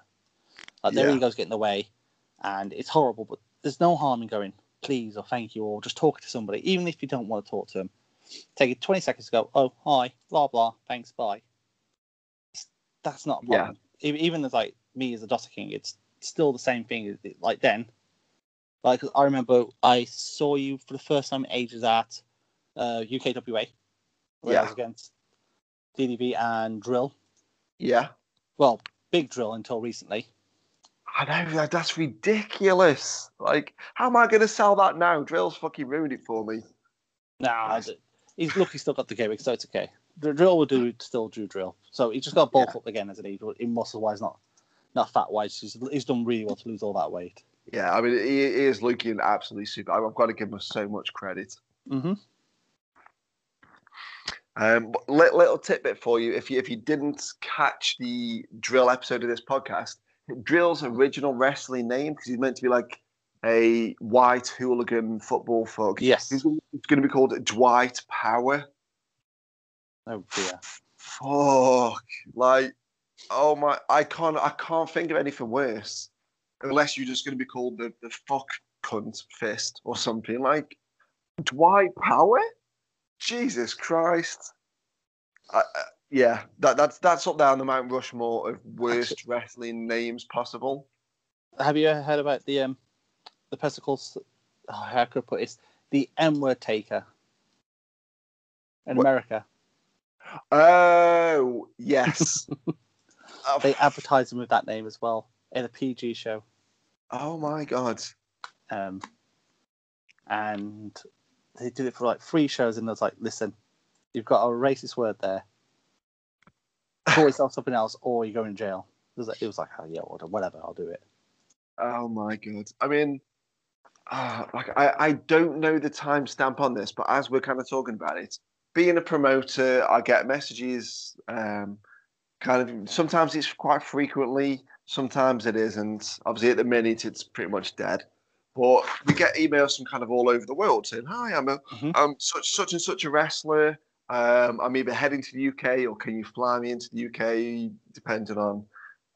Like their Yeah. egos get in the way, and it's horrible. But there's no harm in going please or thank you or just talking to somebody, even if you don't want to talk to them. Take it 20 seconds to go, oh hi, blah blah, thanks, bye. It's- That's not a Yeah. Even, even as like me as a Dosser King, it's still the same thing. Like then, like I remember I saw you for the first time in ages at uh, UKWA, where I was against DDB and Drill. Yeah, Well, Big Drill until recently. I know that that's ridiculous. Like, how am I going to sell that now? Drill's fucking ruined it for me. Nah, he's look, he's still got the gimmick, so it's okay. The drill will do still do drill, so he just got bulk Yeah. up again as an age, in muscle wise, not not fat wise. He's, he's done really well to lose all that weight. Yeah, I mean, he, he is looking absolutely super. I've got to give him so much credit. Mm-hmm. Um, but little tidbit for you: if you if you didn't catch the drill episode of this podcast, Drill's original wrestling name because he's meant to be like a white hooligan football thug. Yes. He's going to be called Dwight Power. Oh dear. Fuck, like, oh my, I can't I can't think of anything worse, unless you're just going to be called the the fuck cunt fist or something like Dwight Power. Jesus Christ. I, I, yeah, that, that's that's up there on the Mount Rushmore of worst wrestling names possible. Have you ever heard about the um the person called oh, how could I put it? The M word taker in What? America. Oh yes. Oh, They advertise him with that name as well in a PG show. oh my god. Um, and they did it for like three shows, and I was like, listen, You've got a racist word there. Call yourself something else, or you go in jail. It was like, it was like oh, yeah, whatever, I'll do it. Oh my god! I mean, uh, like I, I don't know the timestamp on this, but as we're kind of talking about it, being a promoter, I get messages. Um, kind of sometimes it's quite frequently, sometimes it isn't. Obviously, at the minute, it's pretty much dead. But we get emails from kind of all over the world saying, "Hi, I'm a, Mhm. I'm such such and such a wrestler. Um, I'm either heading to the UK or can you fly me into the UK, depending on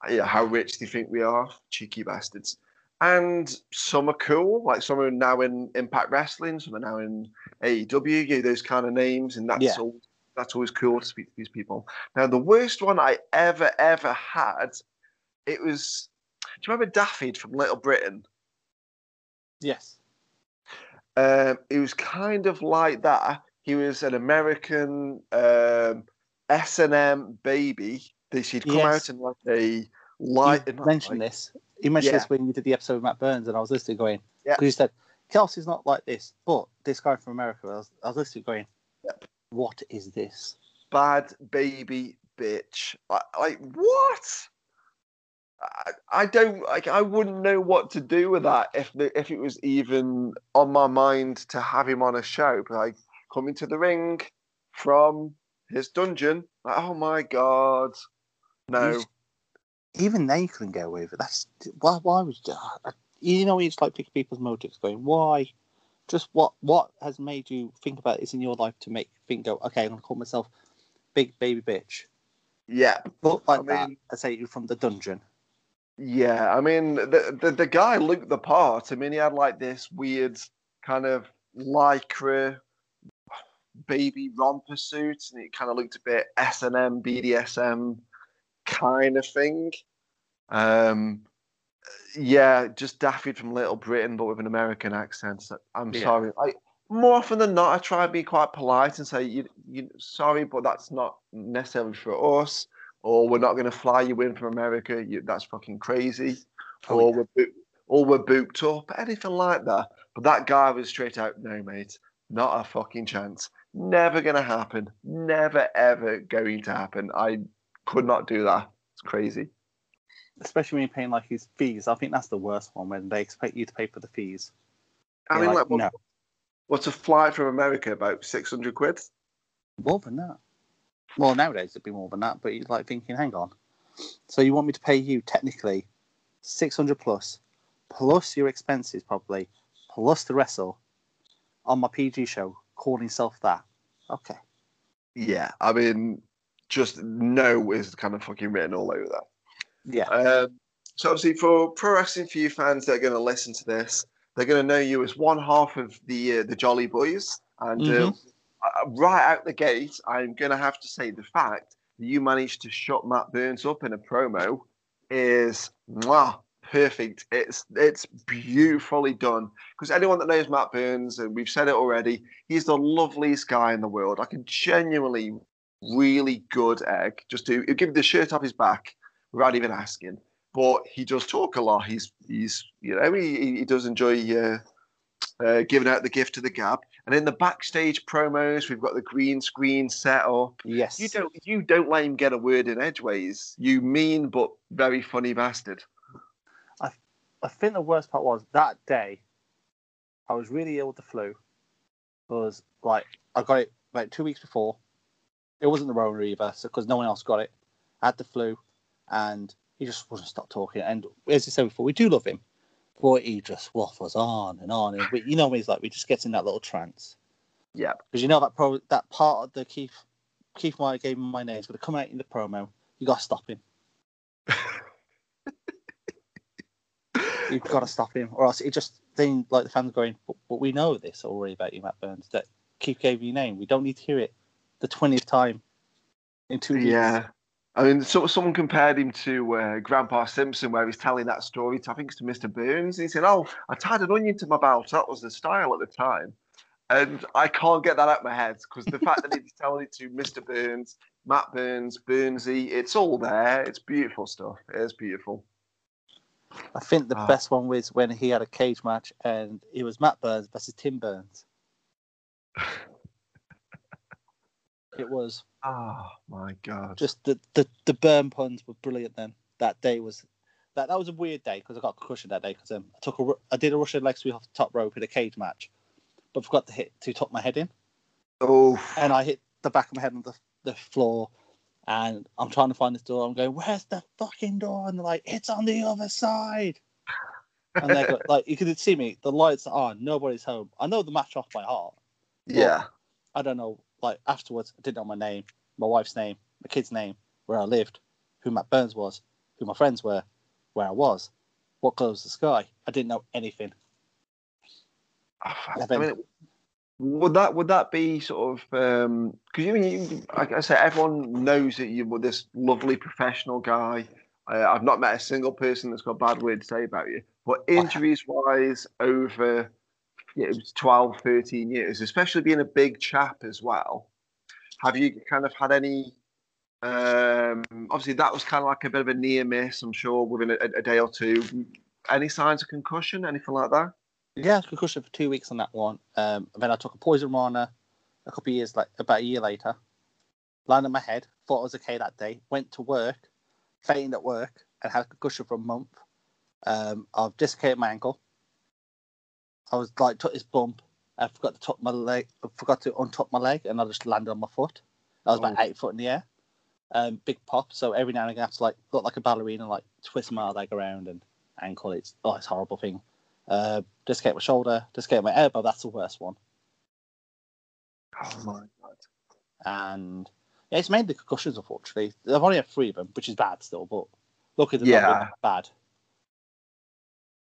yeah, how rich do you think we are, cheeky bastards." And some are cool, like some are now in Impact Wrestling, some are now in AEW, you know, those kind of names, and that's Yeah. all. That's always cool to speak to these people. Now, the worst one I ever ever had, it was. Do you remember Daffyd from Little Britain? Yes. Um, it was kind of like that. He was an American um, S and M baby. That she'd come Yes. out in like a light. you mentioned like- this. You mentioned Yeah. this when you did the episode with Matt Burns, and I was listening, going, Yeah. because you said Kelsey's not like this, but this guy from America. I was, I was listening, going, Yep. what is this? bad baby bitch. Like, like what? I, I don't like. I wouldn't know what to do with that if the, if it was even on my mind to have him on a show. But like coming to the ring from his dungeon. Like, oh my god, no. Even they couldn't get away with it. That's why. Why was uh, you know? You just like picking people's motives, going, why? Just what? What has made you think about this in your life to make think go, okay, I'm gonna call myself big baby bitch. Yeah, Look like I that. I say you from the dungeon. Yeah, I mean the, the the guy looked the part. I mean, he had like this weird kind of lycra baby romper suit, and it kind of looked a bit S and M BDSM kind of thing. Um, yeah, just Daffy from Little Britain, but with an American accent. So I'm Yeah. sorry. I more often than not, I try to be quite polite and say, "You, you, sorry, but that's not necessarily for us." Or we're not going to fly you in from America. You, that's fucking crazy. Oh, or yeah. we're book, or we're booked up, anything like that. But that guy was straight out, no, mate, not a fucking chance. Never gonna happen. Never ever going to happen. I could not do that. It's crazy. Especially when you're paying like his fees. I think that's the worst one when they expect you to pay for the fees. I You're mean, like, like, what, no, what's a flight from America? About six hundred quid. more than that. Well, nowadays it'd be more than that, but you're like thinking, hang on. So you want me to pay you technically six hundred plus, plus your expenses probably, plus the wrestle on my PG show, calling yourself that. Okay. Yeah, I mean, just no is kind of fucking written all over that. Yeah. Um, so obviously, for pro wrestling for you fans that are going to listen to this, they're going to know you as one half of the uh, the Jolly Boys, and uh, uh, right out the gate, I'm going to have to say the fact that you managed to shut Matt Burns up in a promo is mwah, perfect. It's it's beautifully done. Because anyone that knows Matt Burns, and we've said it already, he's the loveliest guy in the world. Like a genuinely really good egg. Just to give the shirt off his back without even asking. But he does talk a lot. He's he's you know he he does enjoy uh, uh, giving out the gift to the gab. And in the backstage promos, we've got the green screen set up. Yes. You don't you don't let him get a word in edgeways. You mean but very funny bastard. I I think the worst part was that day. I was really ill with the flu. Was like I got it like two weeks before. It wasn't the Rona either, so because no one else got it. I had the flu, and he just wouldn't stop talking. And as I said before, we do love him, but he just waffles on and on. And we, you know, he's like, we just get in that little trance. Yeah. Because you know that pro that part of the Keith Keith Myatt gave him my name is going to come out in the promo. You got to stop him. You've got to stop him, or else it just then like the fans going. But, but we know this already about you, Matt Burns. That Keith gave you your name. We don't need to hear it the twentieth time in two weeks. Yeah. I mean, so, someone compared him to uh, Grandpa Simpson, where he's telling that story, to, I think it's to Mr. Burns. And he said, Oh, I tied an onion to my belt. That was the style at the time. And I can't get that out of my head because the fact that he's telling it to Mr. Burns, Matt Burns, Burnsy, it's all there. It's beautiful stuff. It is beautiful. I think the Ah. best one was when he had a cage match and it was Matt Burns versus Tim Burns. It was Oh my god. just the the, the burn puns were brilliant. Then that day was that that was a weird day because I got concussion that day because um, I took a I did a Russian leg sweep off the top rope in a cage match, but forgot to hit to tuck my head in. oh, and I hit the back of my head on the, the floor, and I'm trying to find this door. I'm going, "Where's the fucking door?" And they're like, "It's on the other side." And they go, like, you could see me. The lights are on. Nobody's home. I know the match off by heart. yeah. I don't know. Like afterwards, I didn't know my name, my wife's name, my kid's name, where I lived, who Matt Burns was, who my friends were, where I was, what colour was the sky. I didn't know anything. I mean, would that would that be sort of because you, you like I say everyone knows that you were this lovely professional guy. Uh, I've not met a single person that's got a bad word to say about you. But injuries wise, over yeah, it was 12, 13 years, especially being a big chap as well. Have you kind of had any? Um, obviously, that was kind of like a bit of a near miss. I'm sure within a, a day or two. Any signs of concussion, anything like that? Yeah, concussion for two weeks on that one. Um, then I took a poison rana a couple of years, like about a year later. Landed on my head, thought I was okay that day. Went to work, fainted at work, and had a concussion for a month. Um, I've dislocated my ankle. I was like took this bump. I forgot to tuck my leg. I forgot to untuck my leg, and I just landed on my foot. I was about Oh. eight foot in the air. Um, big pop. So every now and again, I have to like look like a ballerina, like twist my leg around and ankle. It's oh, it's a horrible thing. Uh, dislocate my shoulder, dislocate my elbow. That's the worst one. Oh my god! And yeah, it's mainly the concussions, unfortunately. I've only had three of them, which is bad still, but luckily they're Yeah. not bad.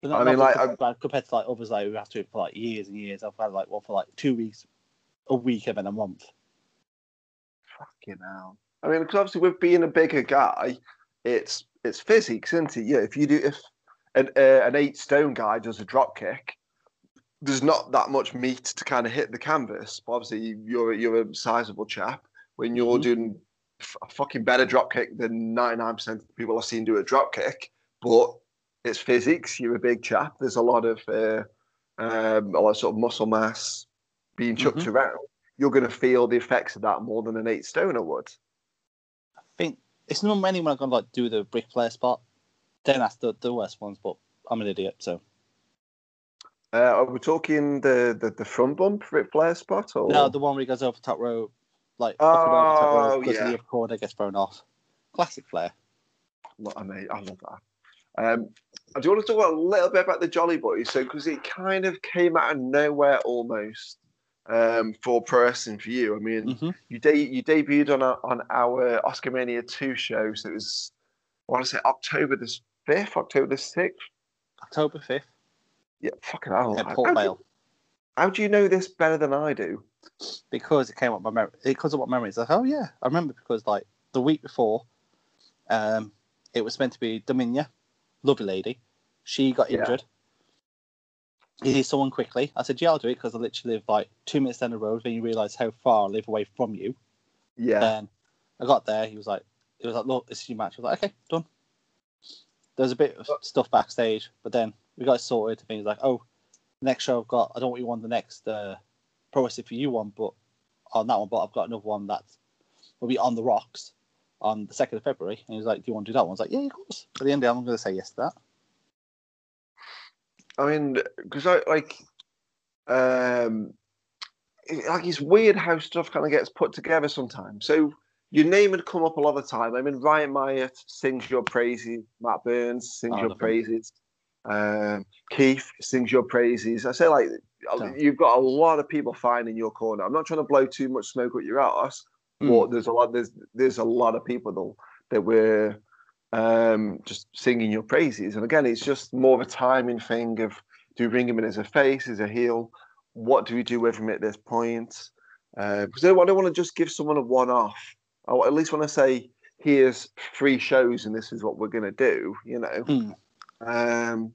They're I mean, not like, been I'm- compared to like others like who have to do it for like years and years. I've had like one for like two weeks, a week, and then a month. Fucking hell! I mean, because obviously with being a bigger guy, it's it's physics, isn't it? Yeah. If you do, if an uh, an eight stone guy does a drop kick, there's not that much meat to kind of hit the canvas. But obviously, you're you're a sizable chap. When you're Mhm. doing a fucking better drop kick than 99% of the people I've seen do a drop kick, but it's physics. You're a big chap. There's a lot of uh, um, a lot of sort of muscle mass being chucked Mhm. around. You're going to feel the effects of that more than an eight stoner would. I think it's not many when I'm gonna like do the Ric Flair spot. Then that's the, the worst ones, but I'm an idiot, so Uh, are we talking the, the, the front bump Ric Flair spot? Or? no, the one where he goes over the top rope, like up and over top Oh, rope, goes to yeah. the upper corner, gets thrown off. Classic flair. Lo- I mean, I love that. Um, I do want to talk about a little bit about the Jolly Boys, so because it kind of came out of nowhere almost um, for pro wrestling for you. I mean, hmm you de- you debuted on our, on our Oscarmania two show, so it was I want to say October the fifth, October the sixth. October fifth Yeah, fucking hell. at How, Port how, Vale. do, how do you know this better than I do? because it came up my memory. Because of what memories. Like, oh yeah, I remember because like the week before, um, it was meant to be Dominia, lovely lady. She got Yeah. injured. He needs someone quickly. I said, yeah, I'll do it because I literally live like two minutes down the road. Then you realise how far I live away from you. Yeah, Then I got there. He was like, he was like, look, this is your match. I was like, okay, done. There was a bit of stuff backstage, but then we got it sorted. And he was like, oh, next show I've got, I don't want you on the next uh, Pro Wrestling for You one, but on that one, but I've got another one that will be on the rocks on the 2nd of February. And he was like, do you want to do that one? I was like, yeah, of course. At the end of the day, I'm going to say yes to that. I mean, because I like, um, it- like it's weird how stuff kind of gets put together sometimes. So your name had come up a lot of the time. I mean, Ryan Myatt sings your praises, Matt Burns sings Oh, your praises, um, Keith sings your praises. I say like you've got a lot of people finding your corner. I'm not trying to blow too much smoke at your ass, But there's a lot there's there's a lot of people though that were um, just singing your praises. And again, it's just more of a timing thing of do we bring him in as a face, as a heel? What do we do with him at this point? Uh, because I don't, want to just give someone a one off. I at least want to say, here's three shows and this is what we're going to do, you know? Hmm. Um,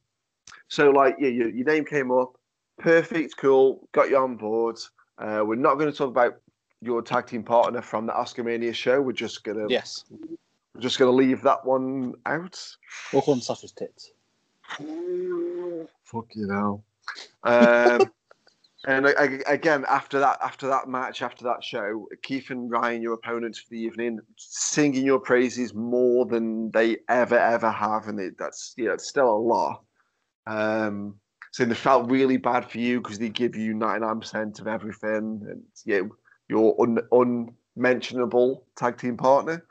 so, like, yeah, your, your name came up. Perfect, cool. Got you on board. Uh, we're not going to talk about your tag team partner from the Oscarmania show. We're just gonna Yes. we're just gonna leave that one out. We'll call them sausage tits. Fuck you know. Um, And I, I- again, after that, after that match, after that show, Keith and Ryan, your opponents for the evening, singing your praises more than they ever ever have, and it, that's yeah, it's still a lot. Um, so they felt really bad for you because they give you ninety nine percent of everything, and you your un, unmentionable tag team partner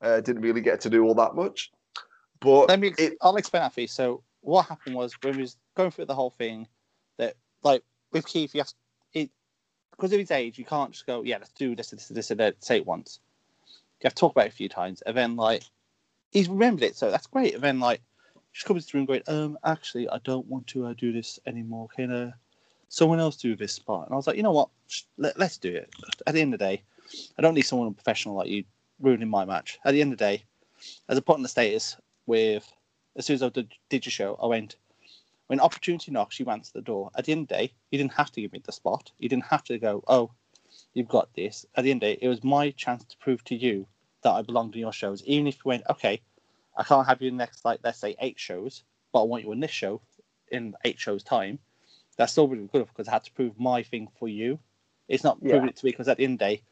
uh, didn't really get to do all that much. But Let me. it, I'll explain that for you. So what happened was when we was going through the whole thing, that like with Keith, you have it because of his age, you can't just go, yeah, let's do this, this, this, and that. Say it once. You have to talk about it a few times, and then like he's remembered it, so that's great. And then like just comes to the room going, um, actually, I don't want to uh, do this anymore. Can uh, someone else do this spot? And I was like, you know what, let, let's do it. At the end of the day, I don't need someone professional like you ruining my match. At the end of the day, as I put on the status with as soon as I did, did your show, I went when opportunity knocks, you answer the door. At the end of the day, you didn't have to give me the spot. You didn't have to go, oh, you've got this. At the end of the day, it was my chance to prove to you that I belonged in your shows. Even if you went, okay, I can't have you in the next like let's say eight shows, but I want you in this show in eight shows time. That's still really good because I had to prove my thing for you. It's not Yeah. proving it to me because at the end of the day,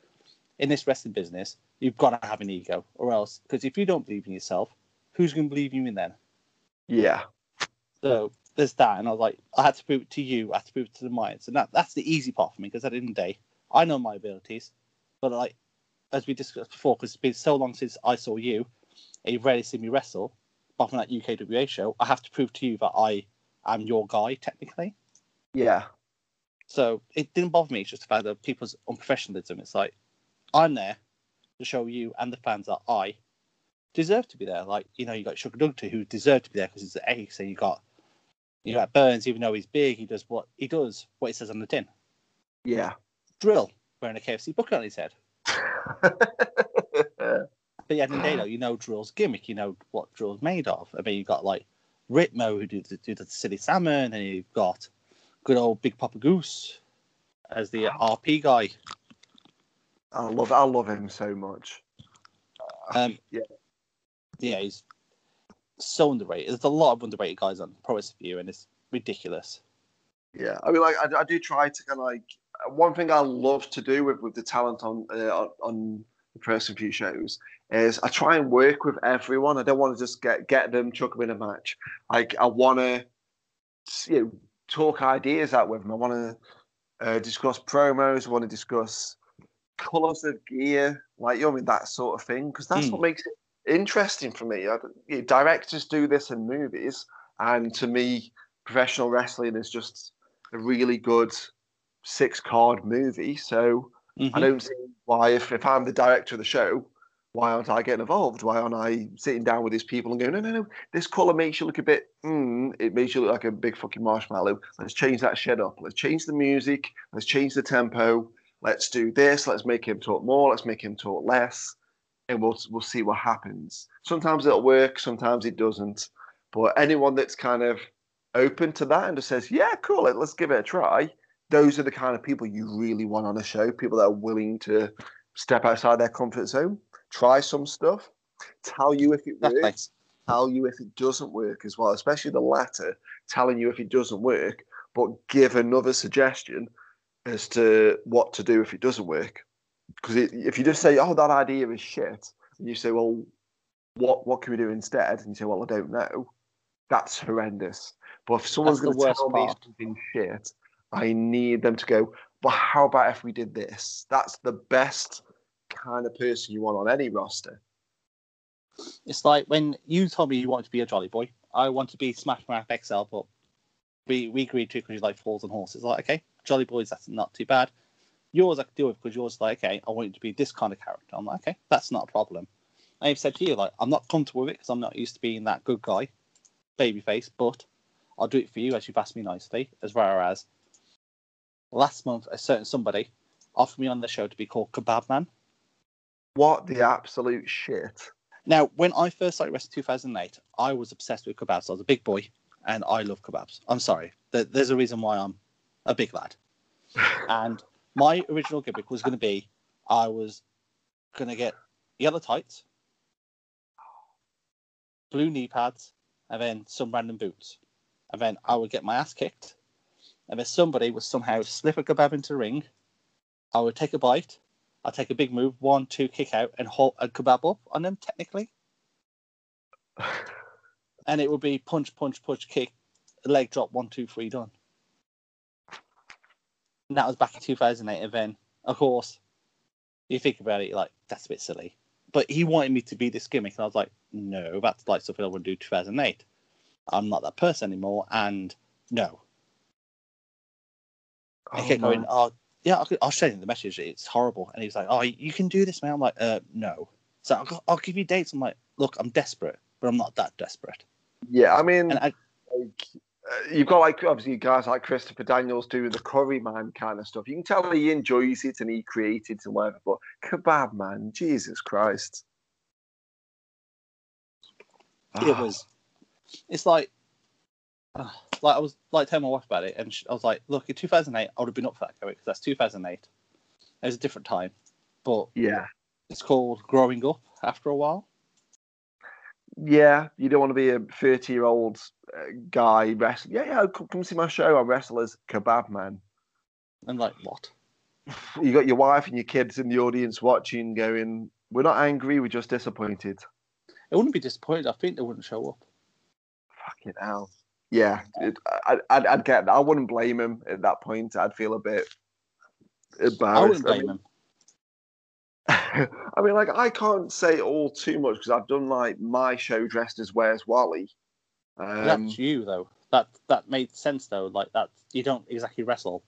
in this wrestling business, you've got to have an ego, or else because if you don't believe in yourself, who's going to believe you in then? yeah, So there's that, and I was like, I had to prove it to you, I had to prove it to the Myatts, and that that's the easy part for me because at the end of the day, I know my abilities, but like as we discussed before, because it's been so long since I saw you, and you've rarely seen me wrestle, apart from that UKWA show, I have to prove to you that I am your guy technically. Yeah, So it didn't bother me. It's just the fact that people's unprofessionalism. It's like I'm there to show you and the fans that I deserve to be there. Like you know, you got Sugar Dugty who deserved to be there because he's the ace, and you got you got Burns, even though he's big, he does what he does, what he says on the tin. yeah. Drill wearing a KFC bucket on his head. But yeah, the you know Drill's gimmick. You know what Drill's made of. I mean, you've got like Ritmo who do the, do the silly salmon, and you've got good old Big Papa Goose as the RP guy. I love I love him so much. Um, Yeah. yeah, he's so underrated. There's a lot of underrated guys on Pro View, and it's ridiculous. Yeah, I mean, like I, I do try to kind of like one thing I love to do with, with the talent on uh, on- the Pro Wrestling for You shows is I try and work with everyone. I don't want to just get get them chuck them in a match. Like I want to you know talk ideas out with them. I want to uh, discuss promos. I want to discuss colors of gear, like you know, I mean that sort of thing, because that's Hmm. what makes it interesting for me. I, directors do this in movies, and to me, professional wrestling is just a really good six card movie. So I Mhm. don't see why, if, if I'm the director of the show, why aren't I getting involved? Why aren't I sitting down with these people and going, no, no, no, this color makes you look a bit, mm, it makes you look like a big fucking marshmallow. Let's change that shit up. Let's change the music. Let's change the tempo. Let's do this. Let's make him talk more. Let's make him talk less. And we'll, we'll see what happens. Sometimes it'll work, sometimes it doesn't. But anyone that's kind of open to that and just says, yeah, cool, let- let's give it a try, those are the kind of people you really want on a show. People that are willing to step outside their comfort zone, try some stuff, tell you if it works, tell you if it doesn't work as well, especially the latter, telling you if it doesn't work, but give another suggestion as to what to do if it doesn't work. Because if you just say, oh, that idea is shit, and you say, well, what what can we do instead? And you say, well, I don't know. That's horrendous. But if someone's going to tell me something shit, I need them to go, but how about if we did this? That's the best kind of person you want on any roster. It's like when you told me you wanted to be a Jolly Boy, I want to be Smash Mouth XL, but we, we agreed to because you like Fools and Horses. Like, okay, Jolly Boys, that's not too bad. Yours I could deal with because yours like, okay, I want you to be this kind of character. I'm like, okay, that's not a problem. I've said to you, like, I'm not comfortable with it because I'm not used to being that good guy, babyface, but I'll do it for you as you've asked me nicely. As far as last month, a certain somebody offered me on the show to be called Kebab Man. What the absolute shit? Now, when I first started wrestling in 2008, I was obsessed with kebabs. I was a big boy, and I love kebabs. I'm sorry. There's a reason why I'm a big lad. And my original gimmick was going to be I was going to get yellow tights, blue knee pads, and then some random boots. And then I would get my ass kicked, and then somebody would somehow slip a kebab into the ring. I would take a bite. I'd take a big move, one, two, kick out, and hold a kebab up on them technically. and it would be punch, punch, punch, kick, leg drop, one, two, three, done. And that was back in 2008. And then, of course, you think about it, like, that's a bit silly. But he wanted me to be this gimmick, and I was like, no, that's like something I wouldn't do 2008. I'm not that person anymore, and no. I Oh, kept going, oh, yeah, I'll, I'll show you the message. It's horrible. And he's like, oh, you can do this, man. I'm like, uh, no. So I'll, I'll give you dates. I'm like, look, I'm desperate, but I'm not that desperate. Yeah, I mean, And I, like, uh, you've got like obviously guys like Christopher Daniels doing the curry man kind of stuff. You can tell he enjoys it and he created it and whatever. But kebab man, Jesus Christ! it was, it's like, uh, like I was like telling my wife about it, and she, I was like, look, in 2008, I would have been up for that because that's 2008. It was a different time, but yeah, it's called growing up after a while. yeah. You don't want to be a thirty-year-old uh, guy wrestling. Yeah, yeah. Come, come see my show. I wrestle as kebab man. And like, what? You got your wife and your kids in the audience watching, going, "We're not angry. We're just disappointed." It wouldn't be disappointed. I think they wouldn't show up. Fucking hell. Yeah, it, I, I'd, I'd get. I wouldn't blame him at that point. I'd feel a bit embarrassed. I wouldn't blame mean, them. I mean, like, I can't say all too much because I've done like my show dressed as Where's Wally. Um, That's you though. That that made sense though. Like that, you don't exactly wrestle.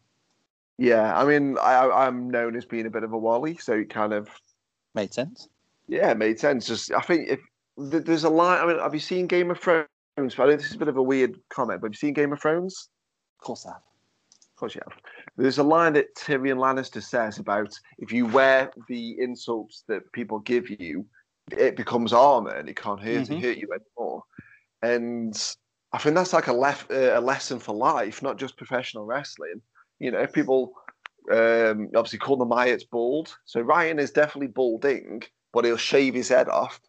yeah, I mean, I, I- I'm known as being a bit of a Wally, so it kind of, Made sense. yeah, it made sense. Just, I think if there's a line, I mean, have you seen Game of Thrones? But I know this is a bit of a weird comment, but have you seen Game of Thrones? Of course, I have. Of course you have. There's a line that Tyrion Lannister says about if you wear the insults that people give you, it becomes armor and it can't hurt, Mhm. hurt you anymore. And I think that's like a, lef- uh, a lesson for life, not just professional wrestling. You know, people um, obviously call the Myatts bald. So Ryan is definitely balding, but he'll shave his head off.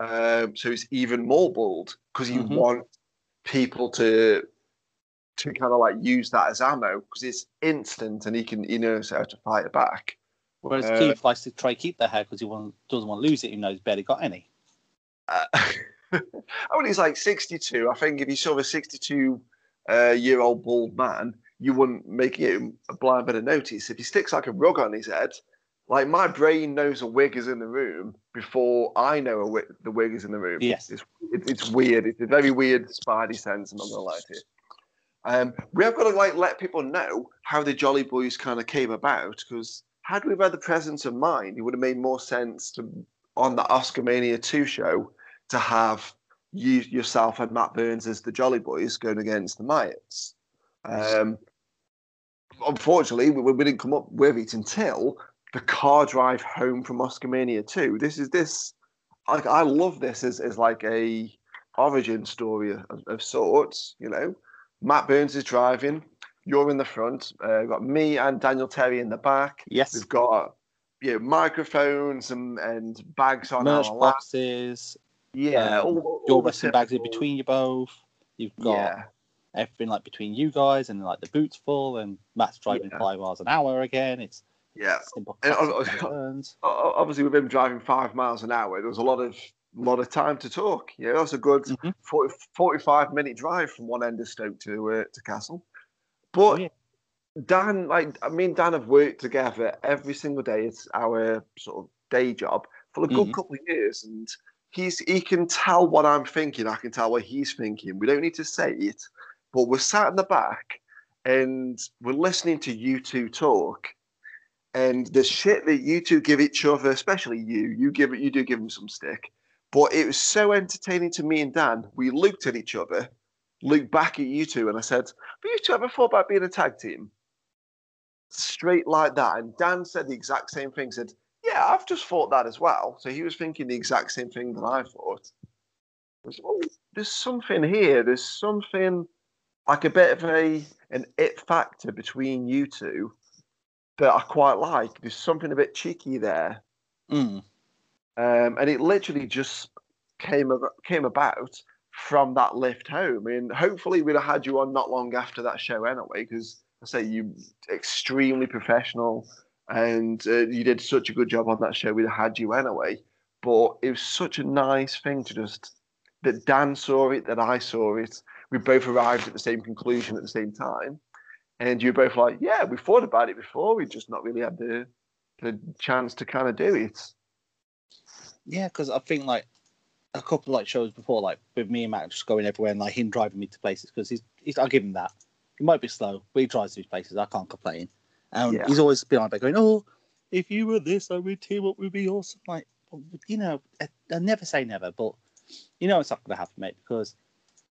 Um, so he's even more bald because you Mhm. want people to to kind of like use that as ammo because it's instant and he can he knows how to fight it back. Whereas Uh, Keith likes to try to keep the hair because he want, doesn't want to lose it, even though he's barely got any. Uh, I mean, he's like 62. I think if you saw a 62 uh, year old bald man, you wouldn't make him a blind bit of notice. If he sticks like a rug on his head, like my brain knows a wig is in the room before I know wig, the wig is in the room. Yes. It's, it, it's weird. It's a very weird spidey sense. I'm not gonna lie to you. Um, we have got to like let people know how the Jolly Boys kind of came about because had we had the presence of mind, it would have made more sense to on the Oscarmania 2 show to have you yourself and Matt Burns as the Jolly Boys going against the Myatts. Um, unfortunately, we, we didn't come up with it until the car drive home from Oscarmania 2. This is this like I love this as, as like a origin story of, of sorts, you know. Matt Burns is driving, you're in the front, uh, got me and Daniel Terry in the back. Yes. We've got you know, microphones and, and bags on Merch our lap. boxes, Yeah, um, all, all your wrestling bags in between you both. You've got Yeah, everything like between you guys, and like the boots full, and Matt's driving Yeah. five miles an hour again. It's yeah. And, classic turns. O- Obviously, with him driving five miles an hour, there was a lot of lot of time to talk. Yeah, that's a good Mhm. 40, 45 minute drive from one end of Stoke to uh, to Castle. But Oh, yeah. Dan, like I mean, Dan have worked together every single day. It's our sort of day job for a good Mhm. couple of years, and he's he can tell what I'm thinking. I can tell what he's thinking. We don't need to say it, but we're sat in the back and we're listening to you two talk. And the shit that you two give each other, especially you, you give it, you do give him some stick. But it was so entertaining to me and Dan. We looked at each other, looked back at you two, and I said, "Have you two ever thought about being a tag team?" Straight like that. And Dan said the exact same thing. Said, "Yeah, I've just thought that as well." So he was thinking the exact same thing that I thought. I oh, there's something here. There's something like a bit of a an it factor between you two that I quite like. There's something a bit cheeky there, Mm. um, and it literally just came ab- came about from that lift home. I mean, hopefully we'd have had you on not long after that show anyway, because I say you extremely professional, and uh, you did such a good job on that show. We'd have had you anyway, but it was such a nice thing to just that Dan saw it, that I saw it. We both arrived at the same conclusion at the same time, and you were both like, "Yeah, we thought about it before. We just not really had the the chance to kind of do it." Yeah, because I think like a couple of like shows before, like with me and Matt just going everywhere and like him driving me to places because he's, he's I'll give him that. He might be slow, but he drives these places. I can't complain. And Yeah. he's always been like going, "Oh, if you were this, I would team up would be awesome." Like, you know, I, I never say never, but you know it's not going to happen, mate, because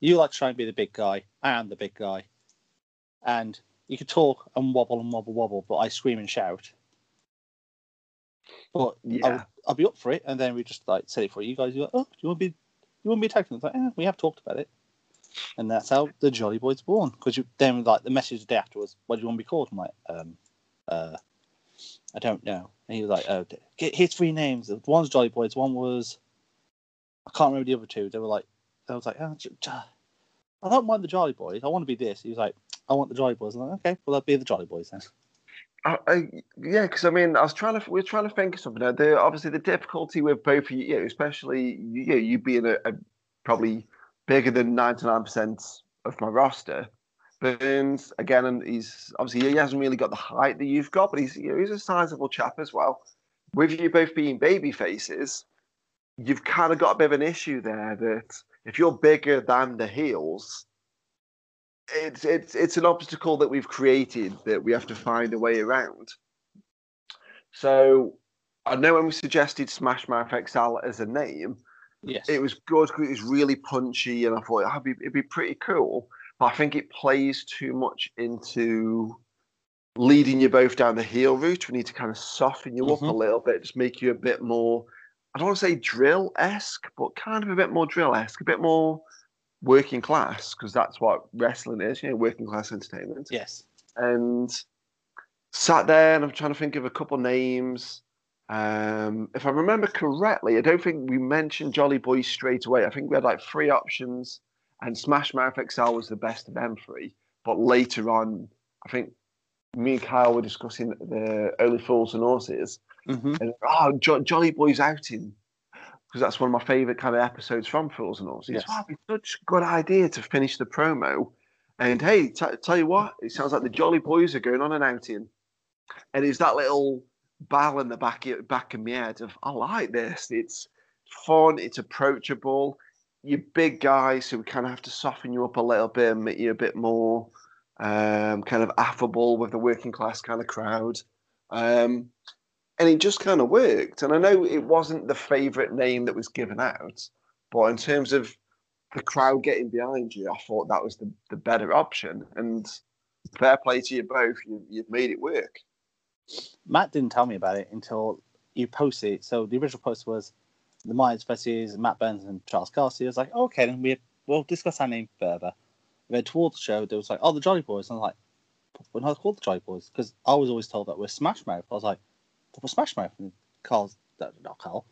you like to try and be the big guy. I am the big guy, and you can talk and wobble and wobble wobble, but I scream and shout. But Yeah. I'll, I'll be up for it, and then we just like said it for you guys. You're like, oh, do you want to be, you want to be a tag? It's like, eh, we have talked about it, and that's how the Jolly Boys born. Because you then like the message the day after was, what do you want to be called? I'm like, um, uh, I don't know. And he was like, oh, get here's three names. One's Jolly Boys. One was, I can't remember the other two. They were like, I was like, oh, j- j- I don't mind the Jolly Boys. I want to be this. He was like, I want the Jolly Boys. I'm like, okay, well, I'll be the Jolly Boys then. I, I, yeah, because I mean, I was trying to we are trying to think of something. Now, the obviously the difficulty with both of you, you know, especially you, know, you being a, a probably bigger than ninety nine percent of my roster. Burns again, and he's obviously he hasn't really got the height that you've got, but he's you know, he's a sizable chap as well. With you both being baby faces, you've kind of got a bit of an issue there. That if you're bigger than the heels, it's it's it's an obstacle that we've created that we have to find a way around. So I know when we suggested Smash Mouth XL as a name, Yes. it was good it was really punchy, and I thought it'd be, it'd be pretty cool. But I think it plays too much into leading you both down the heel route. We need to kind of soften you up a Mhm. little bit, just make you a bit more. I don't want to say drill esque, but kind of a bit more drill esque, a bit more working class, because that's what wrestling is, you know, working class entertainment yes. and sat there and I'm trying to think of a couple names. Um, if I remember correctly, I don't think we mentioned Jolly Boys straight away. I think we had like three options, and Smash Mouth XL was the best of them three. But later on, I think me and Kyle were discussing the Only Fools and Horses, Mm-hmm. and oh, jo- Jolly Boys outing because that's one of my favourite kind of episodes from Fools and Horses. Yes. It's such a good idea to finish the promo. And hey, t- tell you what, it sounds like the Jolly Boys are going on an outing, and it's that little bell in the back of, back of my head of I like this. It's fun. It's approachable. You're big guys, so we kind of have to soften you up a little bit and make you a bit more um, kind of affable with the working class kind of crowd. Um, and it just kind of worked. And I know it wasn't the favourite name that was given out, but in terms of the crowd getting behind you, I thought that was the, the better option. And fair play to you both, you, you've made it work. Matt didn't tell me about it until you posted it. So the original post was the Myatts versus Matt Burns and Charles Kelsey. I was like, okay, then we we'll discuss our name further. Then towards the show, there was like, oh, the Jolly Boys. And I'm like, but we're not called the Jolly Boys because I was always told that we're Smash Mouth. I was like, we're Smash Mouth. And Carl's, uh, not Carl,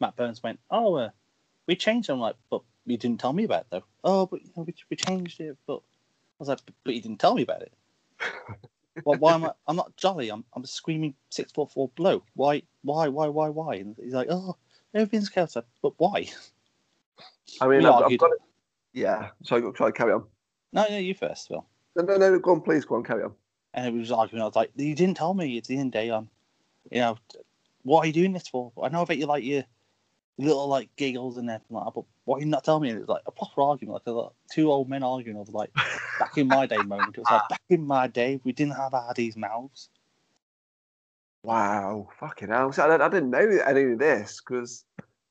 Matt Burns went, oh, uh, we changed. it." I'm like, but you didn't tell me about it though. Oh, but you know, we, we changed it. But I was like, but, but you didn't tell me about it. well, why am I? I'm not jolly. I'm I'm a screaming six foot four bloke. Why? Why? Why? Why? Why? And he's like, oh, everything's chaos. But why? I mean, I've, I've got it. Yeah, sorry, sorry, carry on. No, no, you first, Phil. No, no, no, go on, please, go on, carry on. And it was arguing. I was like, you didn't tell me. It's the end of the day. I'm, you know, what are you doing this for? I know about you like your little like giggles and everything like that, but why are you not telling me? And it was like a proper argument, like, like two old men arguing over like back in my day moment. It was like back in my day, we didn't have Hardy's mouths. Wow, fucking hell. I, I didn't know any of this because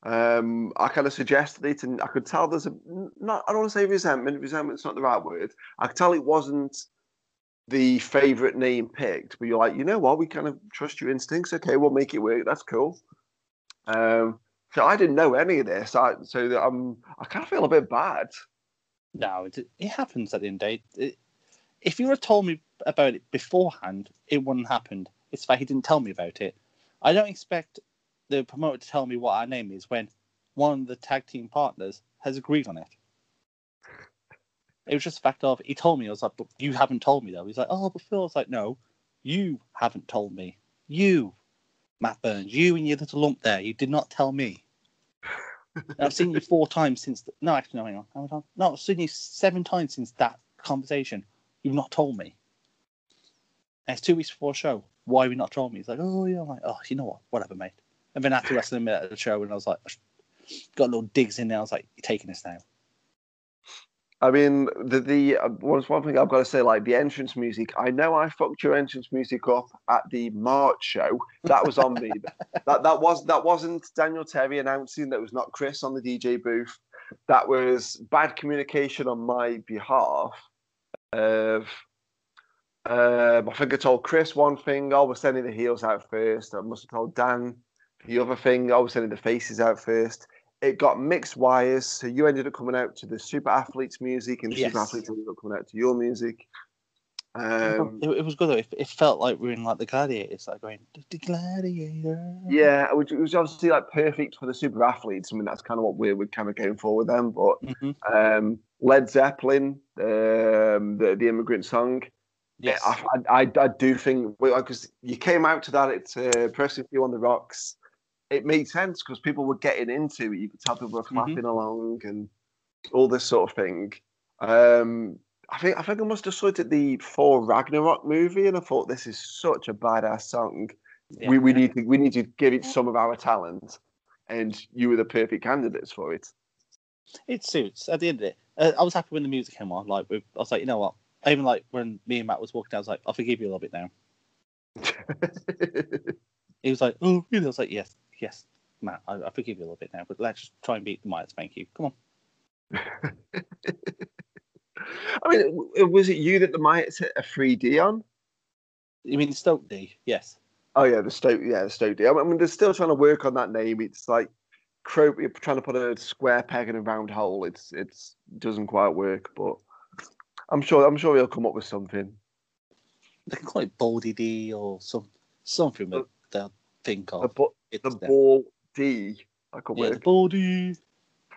um, I kind of suggested it and I could tell there's a, not, I don't want to say resentment, resentment's not the right word. I could tell it wasn't the favourite name picked, but you're like, you know what, we kind of trust your instincts. Okay, we'll make it work. That's cool. Um, so I didn't know any of this. I, so that I'm, I kind of feel a bit bad. No, it, it happens at the end of the day. It, if you had told me about it beforehand, it wouldn't have happened. It's that he didn't tell me about it. I don't expect the promoter to tell me what our name is when one of the tag team partners has agreed on it. It was just a fact of he told me. I was like, but you haven't told me though. He's like, oh, but Phil. I was like, no, you haven't told me. You, Matt Burns, you and your little lump there. You did not tell me. I've seen you four times since. The, no, actually, no, hang on. How many times? No, I've seen you seven times since that conversation. You've not told me. And it's two weeks before show. Why have you not told me? He's like, oh yeah. I'm like, oh, you know what? Whatever, mate. And then after wrestling him at the show, and I was like, got little digs in there. I was like, you're taking this now. I mean, the the uh, one one thing I've got to say, like the entrance music. I know I fucked your entrance music up at the March show. That was on me. that that was that wasn't Daniel Terry announcing. That was not Chris on the DJ booth. That was bad communication on my behalf. Of um, I think I told Chris one thing. I was sending the heels out first. I must have told Dan the other thing. I was sending the faces out first it got mixed wires. So you ended up coming out to the super athletes music, and the Yes. super athletes ended up coming out to your music. Um, it, it was good though. It, it felt like we were in like the Gladiators, like going the Gladiator. yeah, which it was obviously like perfect for the super athletes. I mean, that's kind of what we're, we're kind of going for with them. But hmm um, Led Zeppelin, um, the the immigrant song, Yes. I, I, I, I do think because you came out to that at uh, Pressing Few on the Rocks, it made sense because people were getting into it. You could tell people were Mm-hmm. clapping along and all this sort of thing. Um, I think I think I must have saw it at the Thor Ragnarok movie, and I thought this is such a badass song. Yeah. We we need to we need to give it some of our talent, and you were the perfect candidates for it. it suits. At the end of it, uh, I was happy when the music came on. Like, I was like, you know what? Even like when me and Matt was walking down, I was like, I'll forgive you a little bit now. He was like, oh, really? I was like, yes, yes, Matt, I, I forgive you a little bit now, but let's just try and beat the Myatts. Thank you. Come on. I mean, was it you that the Myatts hit a 3D on? You mean Stoke D? Yes. Oh yeah, the Stoke, yeah, the Stoke deal. I mean, they're still trying to work on that name. It's like crow, you're trying to put a square peg in a round hole. It's it's doesn't quite work, but I'm sure I'm sure he'll come up with something. They can call it Baldy D or some something uh, that they'll think of. It's the them. ball D. I could Yeah, the work. Baldy.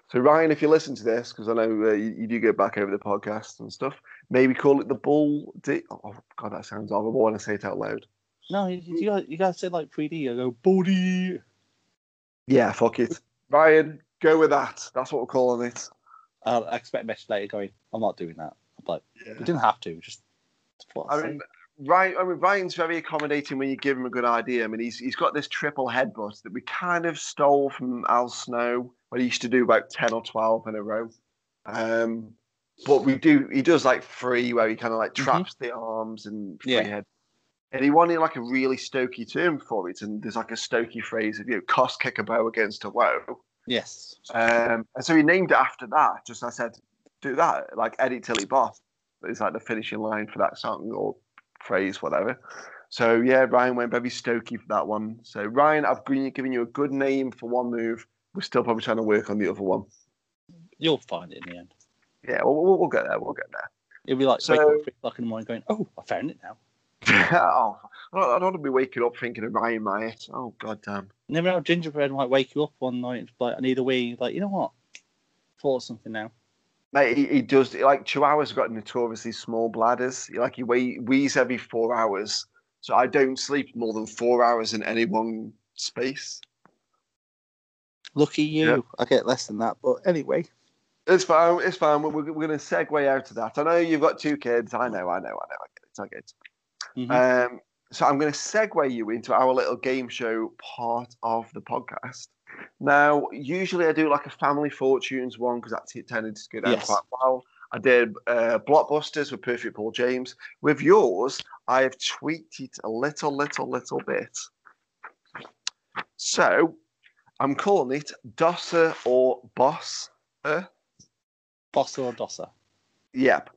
So Ryan, if you listen to this, because I know uh, you, you do go back over the podcast and stuff, maybe call it the ball D. Oh god, that sounds horrible when I say it out loud. No, you, you got you got to say like 3D. You go Baldy. Yeah, fuck it. Ryan, go with that. That's what we're calling it. Uh, I expect a message later going, I'm not doing that. I'm Yeah. we didn't have to. Just. I mean, Ryan, I mean, Ryan's very accommodating when you give him a good idea. I mean, he's he's got this triple headbutt that we kind of stole from Al Snow, what he used to do about ten or twelve in a row. Um, but we do, he does like three where he kind of like Mhm. traps the arms and free Yeah. head. And he wanted like a really stokey term for it, and there's like a stokey phrase of you know, cost kick a bow against a woe. yes. Um, and so he named it after that. Just I said, do that, like Eddie Tilly Boss. Is like the finishing line for that song or phrase, whatever. So yeah, Ryan went very stoky for that one. So Ryan, I've given you a good name for one move. We're still probably trying to work on the other one. You'll find it in the end. Yeah, we'll, we'll, we'll get there. We'll get there. It'll be like So- waking up three o'clock in the morning going, oh, I found it now. oh, I don't, I don't want to be waking up thinking of Ryan Myatt. Oh god damn. Never know, gingerbread might wake you up one night like, I need a wee. Like, you know what? Thought something now. Mate, he, he does like Chihuahuas got notoriously small bladders. Like he wee, wheeze every four hours. So I don't sleep more than four hours in any one space. Lucky you. Yeah. I get less than that. But anyway, It's fine. It's fine. We're, we're going to segue out of that. I know you've got two kids. I know. I know. I know. I get it. I get it. Mhm. Um, so I'm going to segue you into our little game show part of the podcast. Now, usually I do like a family fortunes one because that tended to go down Yes. quite well. I did uh, blockbusters with Perfect Paul James. With yours, I have tweaked it a little, little, little bit. So I'm calling it Dosser or Boss. Bossa or Dossa? Yep.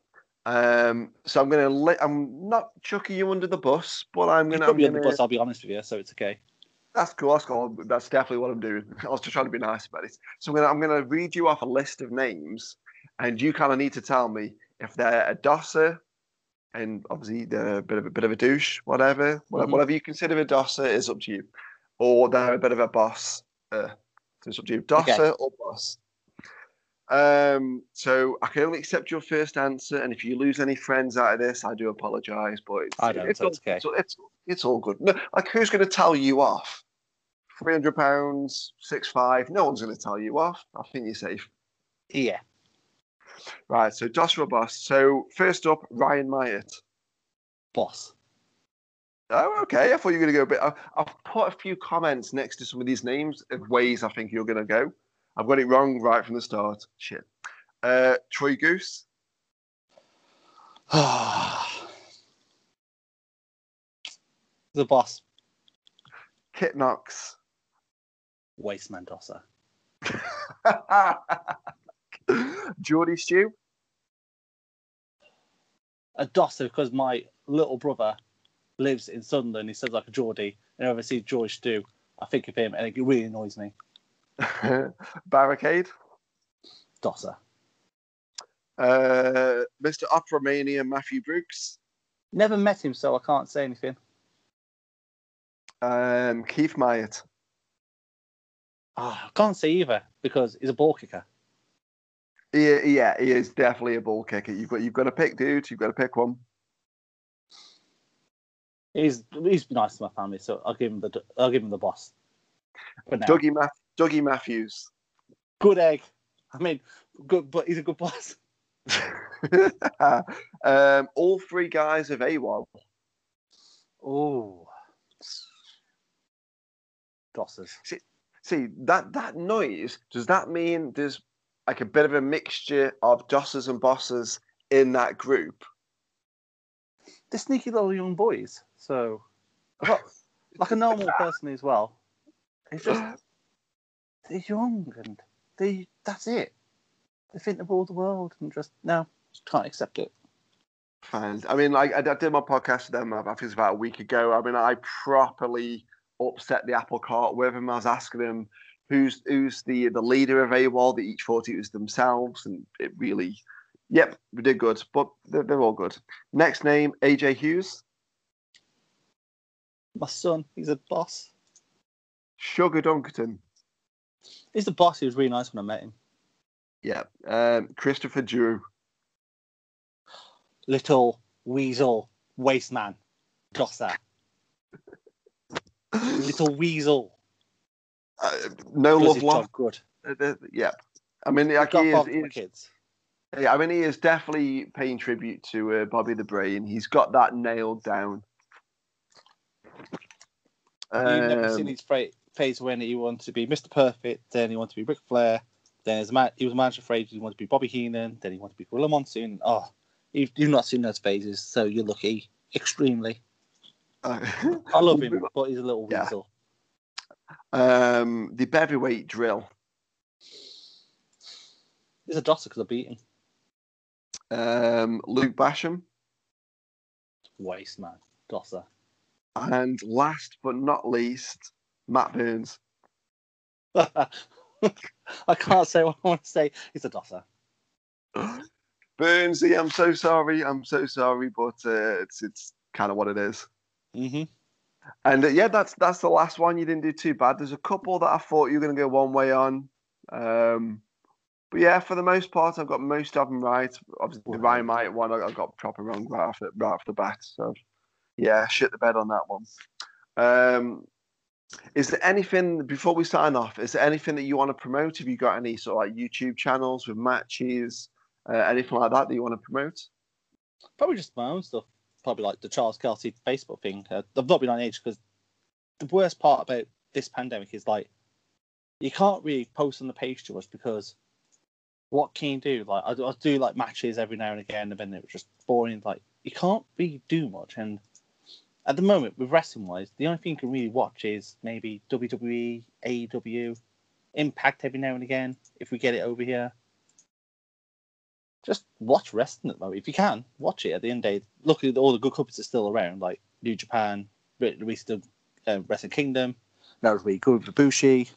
Um, so I'm gonna let. I'm not chucking you under the bus, but I'm gonna. put I'm me on the bus, I'll be honest with you, so it's okay. That's cool. That's cool. That's definitely what I'm doing. I was just trying to be nice about it. So I'm gonna. I'm gonna read you off a list of names, and you kind of need to tell me if they're a dosser, and obviously they're a bit of a bit of a douche, whatever, whatever, Mhm. whatever you consider a dosser is up to you, or they're a bit of a boss. Uh, so it's up to you, dosser Okay. or boss. Um, so I can only accept your first answer, and if you lose any friends out of this, I do apologise. But it's, I don't, it's, so it's okay. It's, it's all good. No, like, who's going to tell you off? Three hundred pounds, six five. No one's going to tell you off. I think you're safe. Yeah. Right. So Joshua Boss. So first up, Ryan Myatt. Boss. Oh, okay. I thought you were going to go a bit. I've put a few comments next to some of these names of ways I think you're going to go. I've got it wrong right from the start. Shit. Uh, Troy Goose. the boss. Kit Knox. Waste Mendoza. Geordie Stew. A Dosser because my little brother lives in Sunderland. He says like a Geordie. And whenever I see George Stew, I think of him and it really annoys me. Barricade. Dosser. Uh, Mr. Oscarmania Matthew Brooks. Never met him, so I can't say anything. Um, Keith Myatt. Ah, I can't say either because he's a ball kicker. Yeah, yeah, he is definitely a ball kicker. You've got you've got to pick, dude. You've got to pick one. He's he's nice to my family, so I'll give him the I'll give him the boss. Dougie, Math- Dougie Matthews. good egg. I mean, good, but he's a good boss. um, all three guys of AWOL. Oh, Dossers. See see that that noise. Does that mean there's like a bit of a mixture of dossers and bosses in that group? They're sneaky little young boys. So, like a normal person as well. It's just they're young and they that's it. They think they rule the world and just no, just can't accept it. Fine. I mean, like I, I did my podcast with them. I think it was about a week ago. I mean, I properly upset the apple cart with them. I was asking them who's who's the the leader of AWOL. They each thought it was themselves, and it really, yep, we did good. But they're, they're all good. Next name, AJ Hughes, My son, he's a boss. Sugar Dunkerton, He's the boss. He was really nice when I met him. yeah, um, Christopher Drew, Little weasel waste man, Dosser. Little weasel. uh, no Does love lost. good. Uh, yeah, I mean, like he is, he is- kids. yeah, I mean, he is definitely paying tribute to uh, Bobby the Brain. He's got that nailed down. You've never Um, seen his fra- phase when he wanted to be Mr. Perfect, then he wanted to be Ric Flair, then he was manager for ages, he wanted to be Bobby Heenan, then he wanted to be Gorilla Monsoon. Oh, you've, you've not seen those phases, so you're lucky. Extremely. I love him, but he's a little Yeah. weasel. um, the Beverweight Drill. He's a dosser because I beat him. um, Luke Basham, Waste man. Dosser. and last but not least, Matt Burns. I can't say what I want to say. He's a dosser. Burnsy, I'm so sorry. I'm so sorry, but uh, it's it's kind of what it is. Hmm And uh, yeah, that's that's the last one. You didn't do too bad. There's a couple that I thought you were going to go one way on. Um, but yeah, for the most part, I've got most of them right. Obviously, the Wow. Ryan Myatt one, I I got proper wrong right off the, right off the bat. So yeah, shit the bed on that one. Um, is there anything before we sign off? Is there anything that you want to promote? Have you got any sort of like YouTube channels with matches, uh, anything like that that you want to promote? Probably just my own stuff. Probably like the Charles Kelsey Facebook thing. Uh, I've not been on age because the worst part about this pandemic is like you can't really post on the page too much because what can you do? Like I, do- I do like matches every now and again, and then it was just boring. Like you can't really do much. And at the moment, with wrestling wise, the only thing you can really watch is maybe WWE, AEW, Impact every now and again if we get it over here just watch wrestling at the moment. If you can, watch it at the end of the day. Look at all the good companies are still around, like New Japan, re- recent uh, Wrestle Kingdom. Good with Ibushi.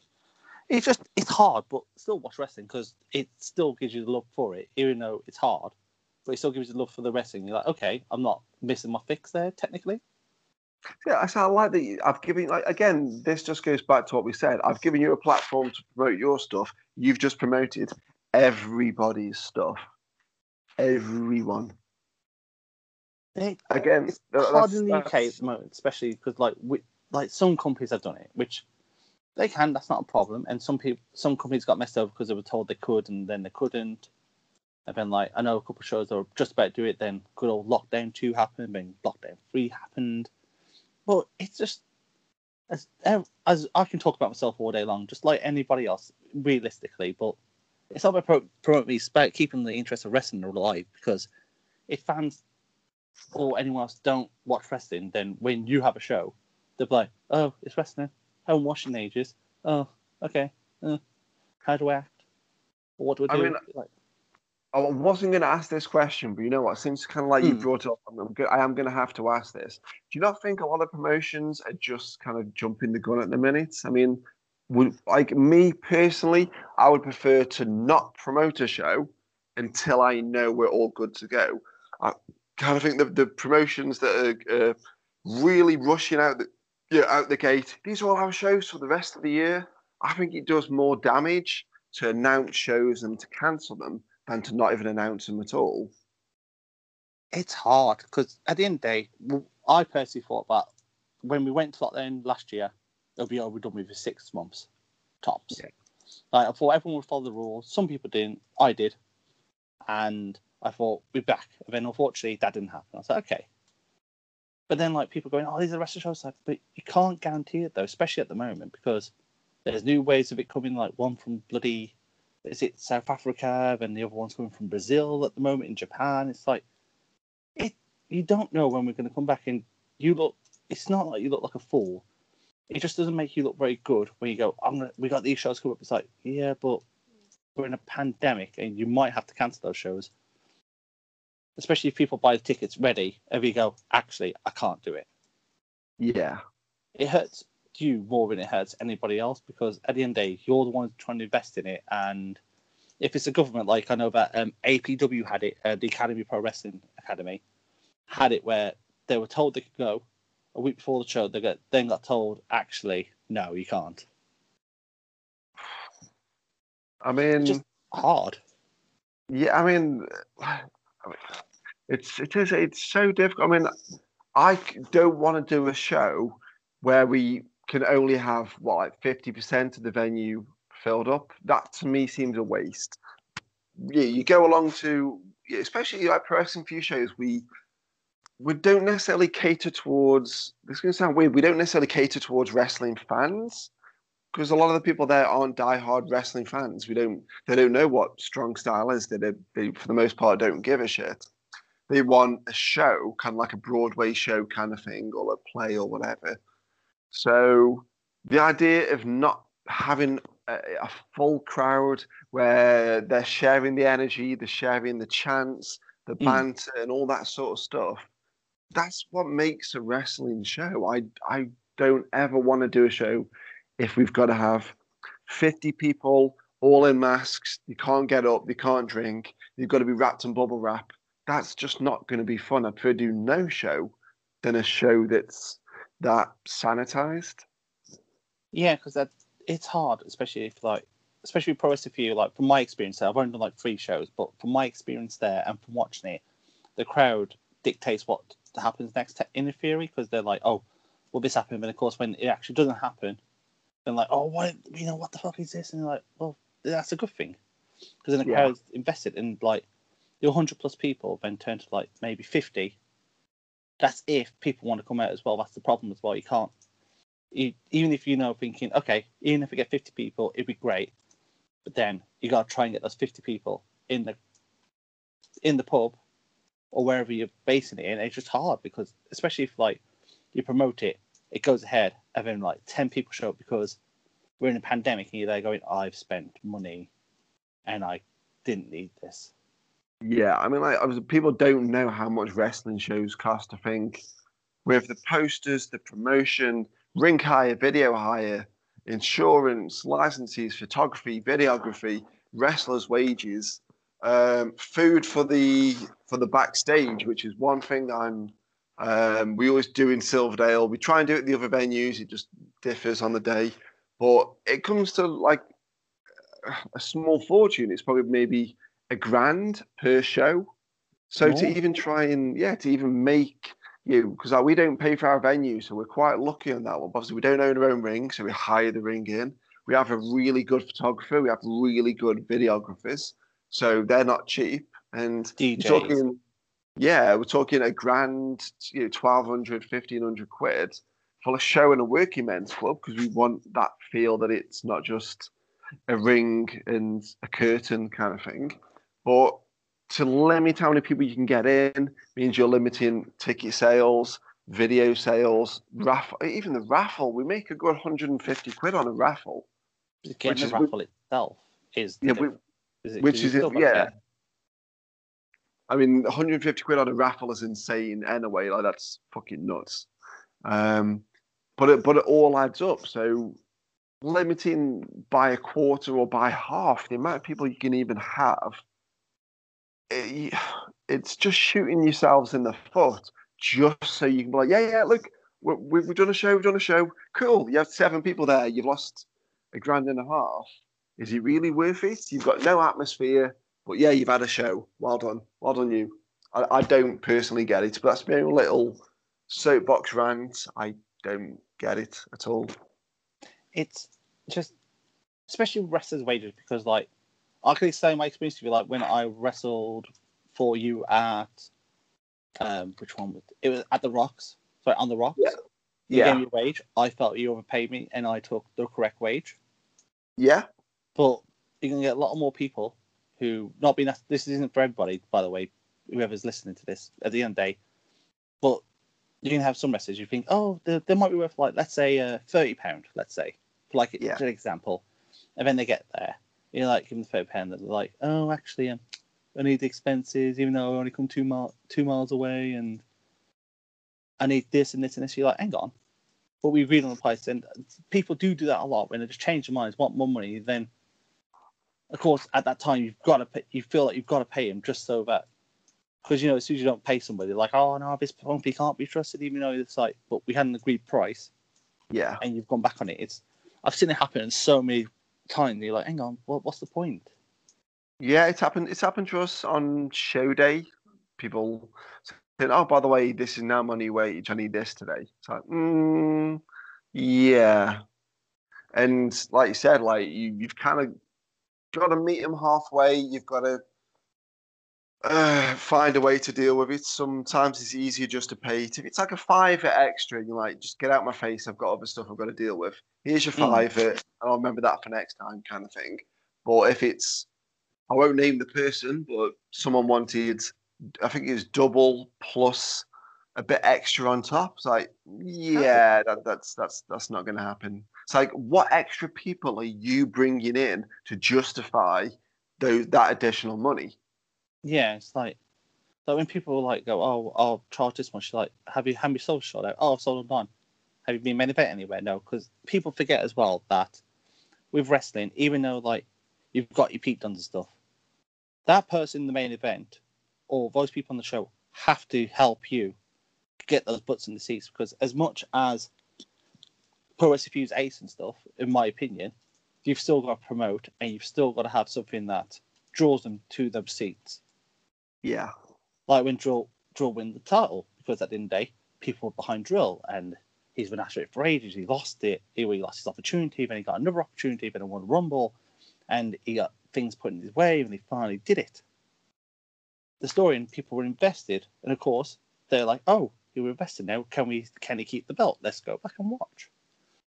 It's just, it's hard, but still watch wrestling because it still gives you the love for it, even though it's hard. But it still gives you the love for the wrestling. You're like, okay, I'm not missing my fix there, technically. Yeah, I, I like that. you- I've given like again. This just goes back to what we said. I've given you a platform to promote your stuff. You've just promoted everybody's stuff. Everyone. It, Again, it's that- hard that's- in the UK at the moment, especially because like we, like some companies have done it, which they can. That's not a problem. And some people, some companies got messed over because they were told they could and then they couldn't. And then like I know a couple of shows that were just about to do it. Then good old lockdown two happened, then lockdown three happened. But it's just as as I can talk about myself all day long, just like anybody else, realistically. But it's not about pro- promoting about keeping the interest of wrestling alive because if fans or anyone else don't watch wrestling, then when you have a show, they'll be like, "Oh, it's wrestling. I haven't watched in ages. Oh, okay. Uh, how do I act? Or what do I I do?" mean, like, I wasn't going to ask this question, but you know what? Since kind of like you Hmm. brought it up, I'm, I'm go- I am going to have to ask this. Do you not think a lot of promotions are just kind of jumping the gun at the minute? I mean, would like me personally, I would prefer to not promote a show until I know we're all good to go. I kind of think the, the promotions that are uh, really rushing out the yeah, out the gate. These are all our shows for the rest of the year. I think it does more damage to announce shows and to cancel them than to not even announce them at all. it's hard because at the end of the day, I personally thought that when we went to lockdown last year, it'll be oh, over done with for six months tops. Yeah. Like I thought everyone would follow the rules. Some people didn't. I did, and I thought we're back. And then unfortunately, that didn't happen. I was like, okay. But then like people going, oh, these are the rest of the shows. Like, but you can't guarantee it though, especially at the moment because there's new ways of it coming. Like one from bloody, is it South Africa, and the other one's coming from Brazil at the moment in Japan. It's like it. You don't know when we're going to come back, and you look. It's not like you look like a fool. It just doesn't make you look very good when you go. I'm gonna. We got these shows coming up. It's like, yeah, but we're in a pandemic, and you might have to cancel those shows. Especially if people buy the tickets ready, and you go, actually, I can't do it. Yeah. It hurts you more than it hurts anybody else because at the end of the day, you're the one trying to invest in it. And if it's a government, like I know that um, APW had it, uh, the Academy Pro Wrestling Academy, had it where they were told they could go a week before the show. They got then got told, actually, no, you can't. I mean, Just hard. yeah, I mean, it's it is it's so difficult. I mean, I don't want to do a show where we can only have what like fifty percent of the venue filled up. That to me seems a waste. Yeah, you go along to especially like pro wrestling few shows. We we don't necessarily cater towards. This is going to sound weird. We don't necessarily cater towards wrestling fans because a lot of the people there aren't diehard wrestling fans. We don't. They don't know what strong style is. They, they for the most part don't give a shit. They want a show, kind of like a Broadway show kind of thing, or a play or whatever. So the idea of not having a, a full crowd where they're sharing the energy, they're sharing the chants, the Mm. banter, and all that sort of stuff. That's what makes a wrestling show. I I don't ever want to do a show if we've got to have 50 people all in masks. You can't get up, you can't drink, you've got to be wrapped in bubble wrap. That's just not going to be fun. I'd prefer do no show than a show that's that sanitized. Yeah, because that it's hard, especially if like, especially pro you. Like from my experience, there, I've only done like three shows, but from my experience there and from watching it, the crowd dictates what happens next in a theory because they're like, oh, well this happened, but of course when it actually doesn't happen, then like, oh, what you know, what the fuck is this? And they're like, well, that's a good thing because then the Yeah. crowd's invested in like your hundred plus people then turn to like maybe fifty. That's if people want to come out as well. That's the problem as well. You can't you, even if you know thinking, okay, even if we get 50 people, it'd be great. But then you got to try and get those 50 people in the in the pub or wherever you're basing it in. It's just hard because, especially if like you promote it, it goes ahead, and then like 10 people show up because we're in a pandemic and you're there going, I've spent money and I didn't need this. Yeah, I mean, like, obviously people don't know how much wrestling shows cost. I think with the posters, the promotion, ring hire, video hire, insurance, licenses, photography, videography, wrestlers' wages, um, food for the for the backstage, which is one thing I'm. Um, we always do in Silverdale. We try and do it at the other venues. It just differs on the day, but it comes to like a small fortune. It's probably maybe a grand per show. So to even try and yeah, to even make you because like, we don't pay for our venue, so we're quite lucky on that one. But obviously, we don't own our own ring, so we hire the ring in. We have a really good photographer. We have really good videographers, so they're not cheap. And DJs. you're talking, yeah, we're talking a grand, you know, 1200, 1500 quid for a show in a working men's club because we want that feel that it's not just a ring and a curtain kind of thing. But to limit how many people you can get in means you're limiting ticket sales, video sales, raffle. Even the raffle, we make a good 150 quid on a raffle, which the is- raffle itself is, the Yeah, we- is it- which is it- yeah. I mean, 150 quid on a raffle is insane anyway. Like that's fucking nuts. Um, but it but it all adds up. So limiting by a quarter or by half the amount of people you can even have, it, it's just shooting yourselves in the foot. Just so you can be like, yeah, yeah, look, we, we've done a show, we've done a show. Cool. You have seven people there. You've lost a grand and a half. Is it really worth it? You've got no atmosphere. But yeah, you've had a show. Well done. Well done, you. I, I don't personally get it, but that's my own little soapbox rant. I don't get it at all. it's just especially wrestlers' wages because like I can say my experience to you like when I wrestled for you at um which one was it was at the Rocks sorry on the Rocks Yeah. you Yeah. gave me a wage I felt you overpaid me and I took the correct wage Yeah. But you're gonna get a lot more people who not being this isn't for everybody by the way whoever's listening to this at the end of the day. But you can have some wrestlers you think oh they, they might be worth like let's say uh, 30 pound let's say. For like Yeah. an example. And then they get there. You're like give them the 30 pound they're like oh actually um, I need the expenses even though I only come two mile two miles away and I need this and this and this. You're like hang on. But we agreed on the price and people do do that a lot when they just change their minds want more money then of course at that time you've got to pay, you feel like you've got to pay him just so that because you know as soon as you don't pay somebody like oh no this company can't be trusted even though it's like but we had an agreed price Yeah. and you've gone back on it it's I've seen it happen so many times you're like hang on what, what's the point Yeah, it's happened. It's happened to us on show day. People saying, "Oh, by the way, this is now my new wage. I need this today." It's like, mm, yeah. And like you said, like you, you've kind of got to meet them halfway. You've got to uh, find a way to deal with it. Sometimes it's easier just to pay it. If it's like a fiver extra, and you're like, just get out my face. I've got other stuff I've got to deal with. Here's your Mm. and I'll remember that for next time, kind of thing. But if it's I won't name the person, but someone wanted, I think it was double plus a bit extra on top. It's like, yeah, that, that's that's that's not going to happen. It's like, what extra people are you bringing in to justify those that additional money? yeah it's like like when people like go oh I'll charge this much like have you have you sold shot out oh I've sold online have you been main event anywhere no because people forget as well that with wrestling even though like you've got your peak done and stuff that person in the main event or those people on the show have to help you get those butts in the seats because as much as pro fuse ace and stuff in my opinion you've still got to promote and you've still got to have something that draws them to those seats Yeah, like when Drill Drill win the title because at the end of the day, people were behind Drill and he's been after it for ages. He lost it. He, he lost his opportunity, then he got another opportunity, then he won Rumble, and he got things put in his way, and he finally did it. The story and people were invested, and of course they're like, "Oh, you were invested now. Can we? Can he keep the belt? Let's go back and watch."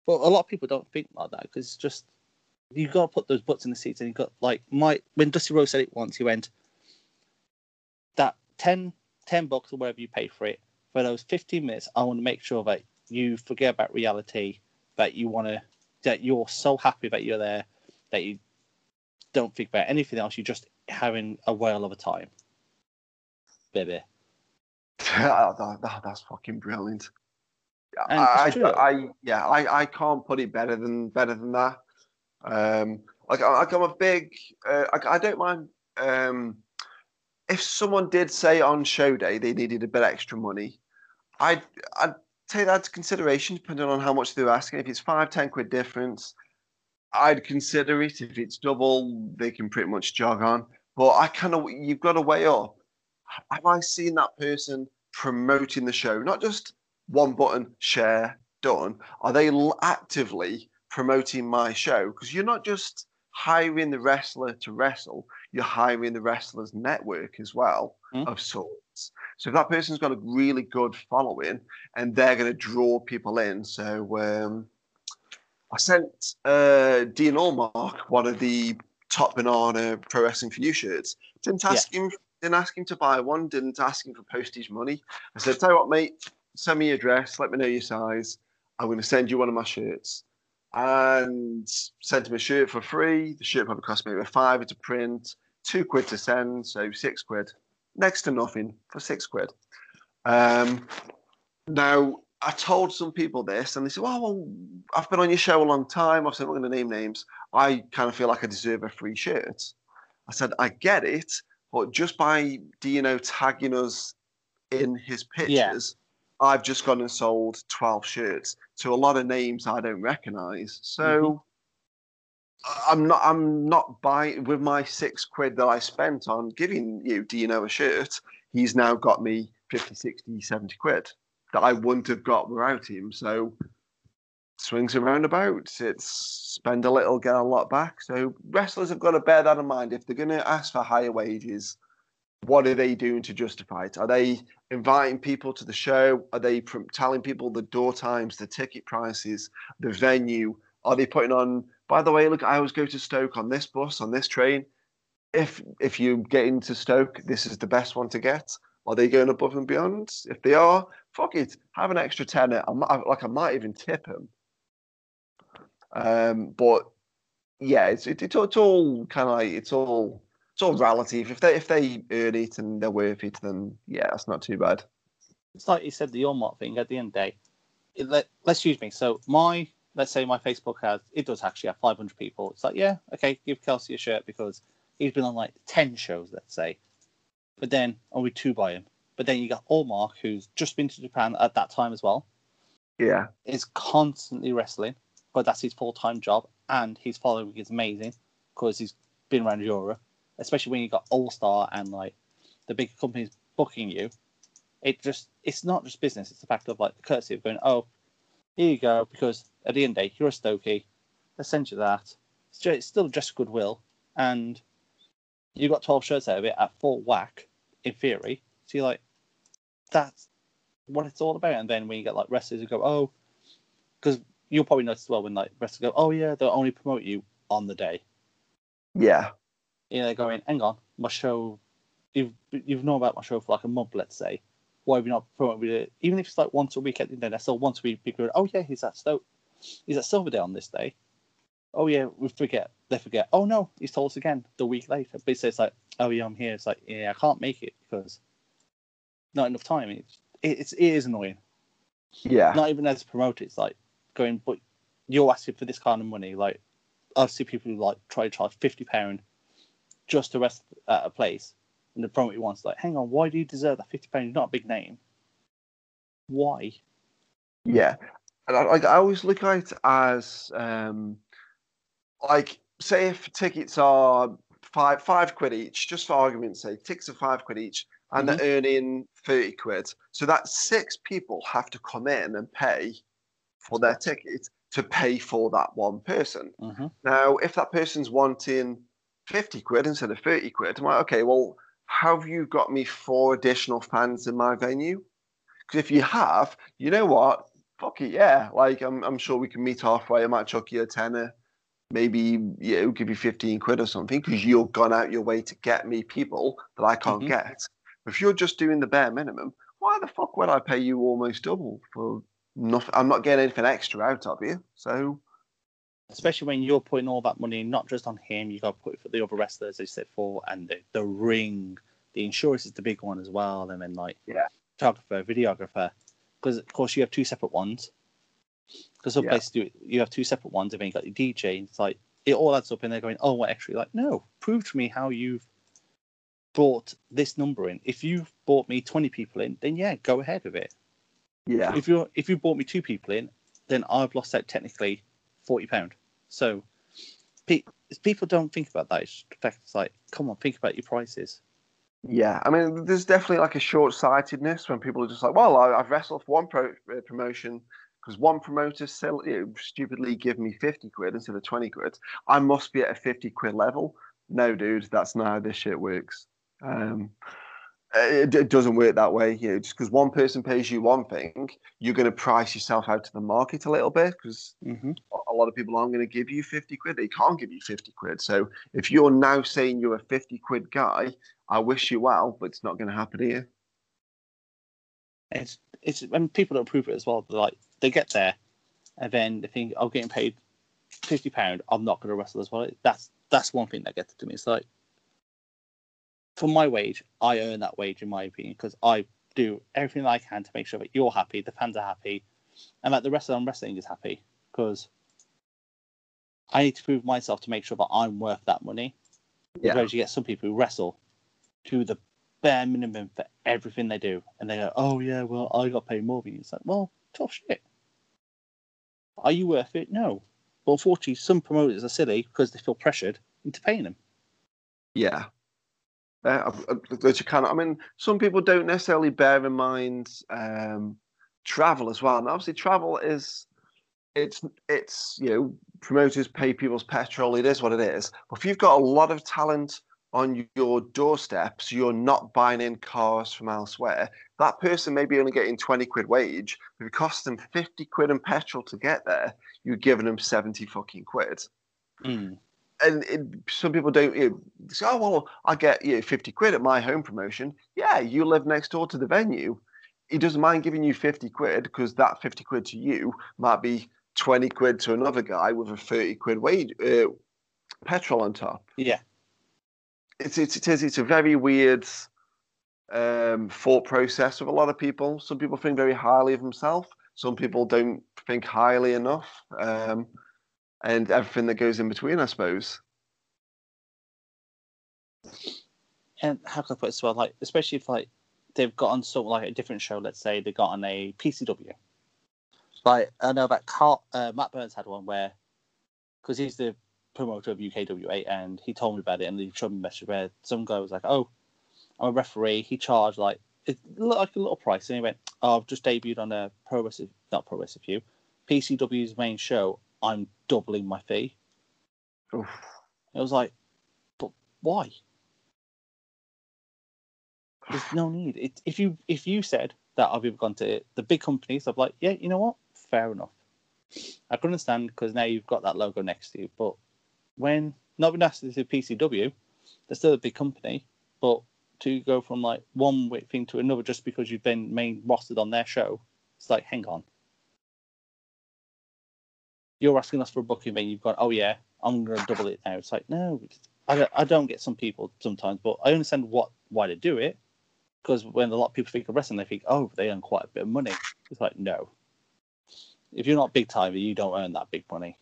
But a lot of people don't think like that because just you got to put those butts in the seats, and you got like my when Dusty Rhodes said it once, he went that 10, 10 bucks or whatever you pay for it for those 15 minutes i want to make sure that you forget about reality that you want to that you're so happy that you're there that you don't think about anything else you're just having a whale of a time baby that, that- that's fucking brilliant. I. I, I, yeah, I, I can't put it better than better than that. Um, like, I, like I'm a big, uh, I, I don't mind. Um, if someone did say on show day they needed a bit extra money, I'd, I'd take that into consideration depending on how much they're asking. If it's five, ten quid difference, I'd consider it if it's double. They can pretty much jog on. But I kind of you've got to weigh up. Have I seen that person promoting the show? Not just one button share done. Are they actively promoting my show? Because you're not just hiring the wrestler to wrestle. You're hiring the wrestler's network as well Mm. of sorts. So if that person's got a really good following and they're going to draw people in, so um, I sent uh, Dean Allmark one of the top banana pro wrestling for you shirts. Didn't ask him. Didn't ask him to buy one. Didn't ask him for postage money. I said, "Tell you what, mate. Send me your address. Let me know your size. I'm going to send you one of my shirts." And sent him a shirt for free. The shirt probably cost me a fiver to print, two quid to send, so six quid. Next to nothing for six quid. Um, now I told some people this, and they said, "Well, well, I've been on your show a long time. I've said I'm not going to name names. I kind of feel like I deserve a free shirt." I said, "I get it, but just by Dino tagging us in his pictures, I've just gone and sold twelve shirts to a lot of names I don't recognise. So." Mm-hmm. I- I'm not. I'm not buying with my six quid that I spent on giving you do you know a shirt. He's now got me 50, 60, 70 quid that I wouldn't have got without him. So swings and roundabouts. It's spend a little, get a lot back. So wrestlers have got to bear that in mind. If they're going to ask for higher wages, what are they doing to justify it? Are they inviting people to the show? Are they telling people the door times, the ticket prices, the venue? Are they putting on? By the way, look, I always go to Stoke on this bus, on this train. If if you get into Stoke, this is the best one to get. Are they going above and beyond? If they are, fuck it, have an extra tenner. I might, like I might even tip them. Um, but yeah, it's it, it's, it's all kind of like it's all it's all relative. If they if they earn it and they're worth it, then yeah, that's not too bad. It's like you said, the Allmark thing. At the end of the day, it, let, let's use me. So my, let's say my Facebook has, it does actually have 500 people. It's like, yeah, okay, give Kelsey a shirt because he's been on like 10 shows, let's say. But then oh, only two buy him. But then you got Allmark, who's just been to Japan at that time as well, Yeah, is constantly wrestling, but that's his full time job, and his following is amazing because he's been around Europe, especially when you got All Star and like the big companies booking you. It just it's not just business; it's the fact of like the courtesy of going, oh, here you go, because at the end of the day, you're a Stokey, let's send you that. It's, just, it's still just goodwill, and you got 12 shirts out of it at full whack, in theory. So you're like, that's what it's all about. And then when you get like wrestlers who go, oh, because you'll probably notice as well when like wrestlers go, oh yeah, they'll only promote you on the day. yeah, You know, they're going, hang on, my show, you've you've known about my show for like a month, let's say. Why have you not promoted it? Even if it's like once a week at the internet, still once a week, people go, oh yeah, he's at Stoke, he's at Silverdale on this day. Oh yeah, we forget. They forget. Oh no, he's told us again the week later. But it's, like, oh yeah, I'm here. It's like, yeah, I can't make it because not enough time. It's it's it is annoying. yeah, Not even as a promoter, it's like going, but you're asking for this kind of money. Like I see people who like try to charge fifty pound just to rest at a place, and the promoter wants like, hang on, why do you deserve that fifty pound? You're not a big name. Why? yeah. And I, like I always look at it as um, like say if tickets are five five quid each, just for argument's sake, tickets are five quid each, and they're earning thirty quid. So that six people have to come in and pay for their ticket to pay for that one person. Mm-hmm. Now, if that person's wanting 50 quid instead of 30 quid, I'm like, okay, well, have you got me four additional fans in my venue? Because if you have, you know what? Fuck it, yeah. Like, I'm, I'm sure we can meet halfway. I might chuck you a tenner, maybe you know, give you 15 quid or something because you've gone out your way to get me people that I can't Mhm. get. If you're just doing the bare minimum, why the fuck would I pay you almost double for nothing? I'm not getting anything extra out of you. So, especially when you're putting all that money not just on him, you got to put it for the other wrestlers they sit for, and the, the ring, the insurance is the big one as well, and then like Yeah. photographer, videographer, because of course you have two separate ones. Because some Yeah. places do it, you have two separate ones, and then you got your DJ. It's like it all adds up, and they're going, "Oh, what extra?" You're like, no, prove to me how you've brought this number in. If you've brought me twenty people in, then yeah, go ahead with it. yeah. If you're if you brought me two people in, then I've lost out technically forty pound. So pe- people don't think about that. It's, fact it's like, come on, think about your prices. Yeah, I mean, there's definitely like a short-sightedness when people are just like, "Well, I, I've wrestled for one pro, uh, promotion because one promoter know, stupidly give me fifty quid instead of twenty quid. I must be at a fifty quid level." No, dude, that's not how this shit works. Um, it, it doesn't work that way. You know, just because one person pays you one thing, you're going to price yourself out to the market a little bit because Mm-hmm. a lot of people aren't going to give you 50 quid. They can't give you 50 quid. So if you're now saying you're a 50 quid guy, I wish you well, but it's not going to happen here. It's it's when people don't prove it as well. They're like they get there, and then they think, "I'm getting paid fifty pound. I'm not going to wrestle as well." That's that's one thing that gets to me. It's like for my wage, I earn that wage in my opinion because I do everything I can to make sure that you're happy, the fans are happy, and that the rest of wrestling is happy because I need to prove myself to make sure that I'm worth that money. Yeah. Whereas you get some people who wrestle to the bare minimum for everything they do, and they go, "Oh yeah, well I got paid more than you." It's like, well, tough shit. Are you worth it? No. But unfortunately, some promoters are silly because they feel pressured into paying them. Yeah. Uh, that you can. I mean, some people don't necessarily bear in mind um, travel as well. And obviously, travel is it's it's you know promoters pay people's petrol. It is what it is. But if you've got a lot of talent on your doorstep, so you're not buying in cars from elsewhere, that person may be only getting twenty quid wage. If it costs them fifty quid in petrol to get there, you're giving them seventy fucking quid and it, some people don't you know, say, oh well, I get you know, fifty quid at my home promotion. Yeah, you live next door to the venue. He doesn't mind giving you fifty quid because that fifty quid to you might be twenty quid to another guy with a thirty quid wage uh, petrol on top. Yeah. It's it's it is it's a very weird um, thought process with a lot of people. Some people think very highly of themselves. Some people don't think highly enough. Um, and everything that goes in between, I suppose. And how can I put it as well? Like, especially if like they've got on sort of like a different show. Let's say they got on a PCW. Like I know that Carl, uh, Matt Burns had one where, because he's the promoter of UKW8, and he told me about it, and he showed me a message where some guy was like, "Oh, I'm a referee." He charged like it looked like a little price, and he went, "Oh, I've just debuted on a Pro Wrestling, not Pro Wrestling for You, PCW's main show. I'm doubling my fee." Oof. It was like, but why? There's no need. It, if you if you said that I've gone to the big companies, I'm like, yeah, you know what? Fair enough. I can understand because now you've got that logo next to you. But when not necessarily to PCW, they're still a big company. But to go from like one thing to another just because you've been main rostered on their show, it's like, hang on. You're asking us for a booking, and you've gone, oh yeah, I'm going to double it now. It's like, no, I don't, I don't get some people sometimes, but I understand what why they do it. Because when a lot of people think of wrestling, they think, oh, they earn quite a bit of money. It's like, no. If you're not big time, you don't earn that big money.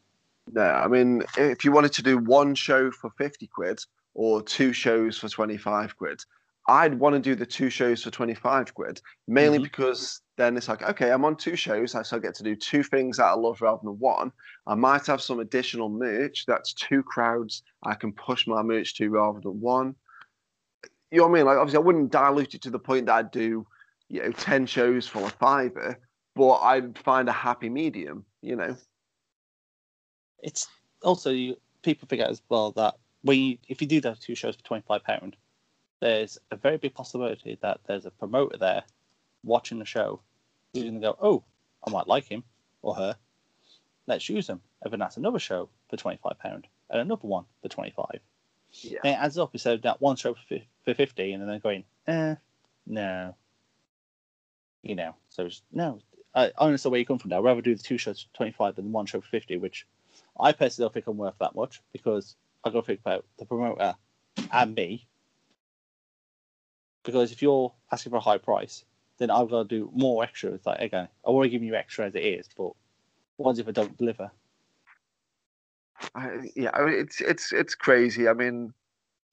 No, I mean, if you wanted to do one show for 50 quid or two shows for 25 quid, I'd want to do the two shows for 25 quid, mainly Mhm. because then it's like, okay, I'm on two shows, so I get to do two things that I love rather than one. I might have some additional merch. That's two crowds I can push my merch to rather than one. You know what I mean? Like, obviously, I wouldn't dilute it to the point that I'd do, you know, 10 shows for a fiver, but I'd find a happy medium, you know? It's also you, people forget as well that when you, if you do those two shows for twenty five pound, there's a very big possibility that there's a promoter there watching the show who's going to go, oh, I might like him or her. Let's use them. And then that's another show for twenty five pound and another one for twenty five. Yeah. And it adds up instead of that one show for, fif- for 50 and then they're going, eh, no. You know, so it's, no. I, I understand where you come from now. I'd rather do the two shows for 25 than one show for 50, which I personally don't think I'm worth that much because i got to think about the promoter and me. Because if you're asking for a high price, then I've got to do more extra. It's like, okay, I want to give you extra as it is, but what if I don't deliver? I, yeah, I mean, it's it's it's crazy. I mean,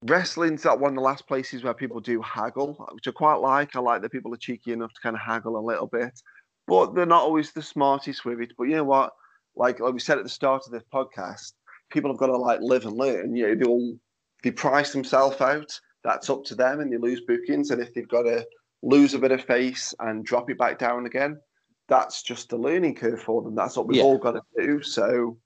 wrestling's that one of the last places where people do haggle, which I quite like. I like that people are cheeky enough to kind of haggle a little bit, but they're not always the smartest with it. But you know what? Like like we said at the start of this podcast, people have got to like live and learn. You know, they'll they price themselves out. That's up to them, and they lose bookings. And if they've got to lose a bit of face and drop it back down again, that's just a learning curve for them. That's what we've Yeah. all got to do. So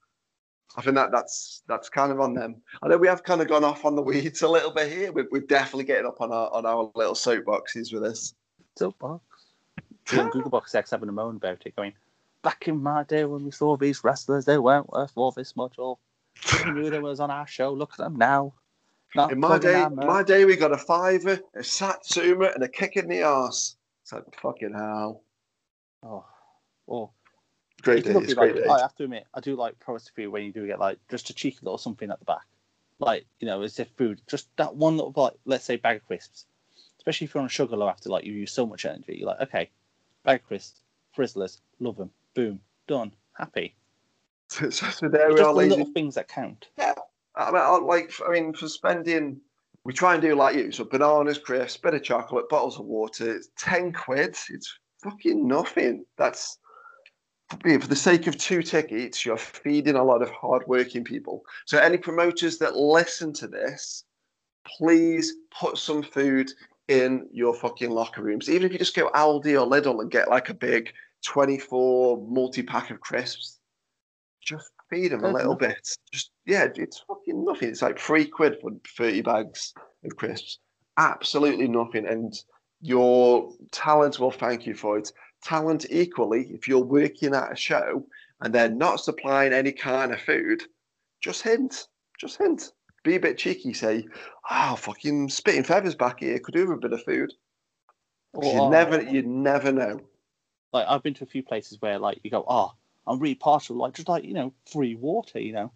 I think that that's that's kind of on them. I know we have kind of gone off on the weeds a little bit here. We're, we're definitely getting up on our on our little soapboxes with this. Soapbox. You know, Gogglebox X having a moan about it, going, back in my day when we saw these wrestlers, they weren't worth all this much. Or we knew they was on our show. Look at them now. Not In my day, my day, we got a fiver, a satsuma, and a kick in the arse. It's like fucking hell. Oh, oh. Great days, great like, days. I have to admit, I do like Pro when you do get like just a cheeky little something at the back, like you know, as if food, just that one little like let's say bag of crisps, especially if you're on a sugar low after like you use so much energy. You're like, okay, bag of crisps, Frazzles, love them, boom, done, happy. So, so, there It's we just are, the little things that count. I mean, I like, I mean, for spending, we try and do like you. So bananas, crisps, bit of chocolate, bottles of water. It's ten quid. It's fucking nothing. That's for the sake of two tickets. You're feeding a lot of hardworking people. So any promoters that listen to this, please put some food in your fucking locker rooms. Even if you just go Aldi or Lidl and get like a big 24 multi pack of crisps, just feed them a little nothing. bit. Just yeah, it's fucking nothing. It's like three quid for 30 bags of crisps. Absolutely nothing. And your talent will thank you for it. Talent equally, if you're working at a show and they're not supplying any kind of food, just hint. Just hint. Be a bit cheeky, say, oh fucking spitting feathers back here, could do with a bit of food." Or, you never you never know. like I've been to a few places where like you go, oh, I'm really partial, like just like you know, free water, you know,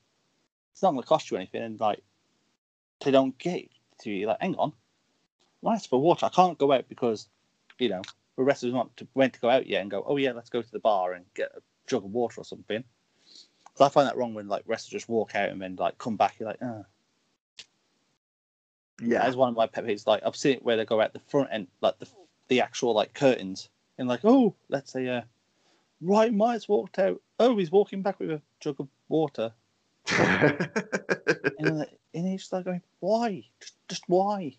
it's not going to cost you anything, and like they don't get to you. Like, hang on, why it's for water? I can't go out because you know the rest of us want to went to go out yet and go, oh yeah, let's go to the bar and get a jug of water or something. So I find that wrong when like wrestlers just walk out and then like come back. You're like, oh. Yeah. That is one of my pet peeves. Like I've seen it where they go out the front end, like the the actual like curtains, and like, oh, let's say, uh, Ryan Myatt walked out. Oh, he's walking back with a jug of water, and, uh, and he's like going, why? Just, just why?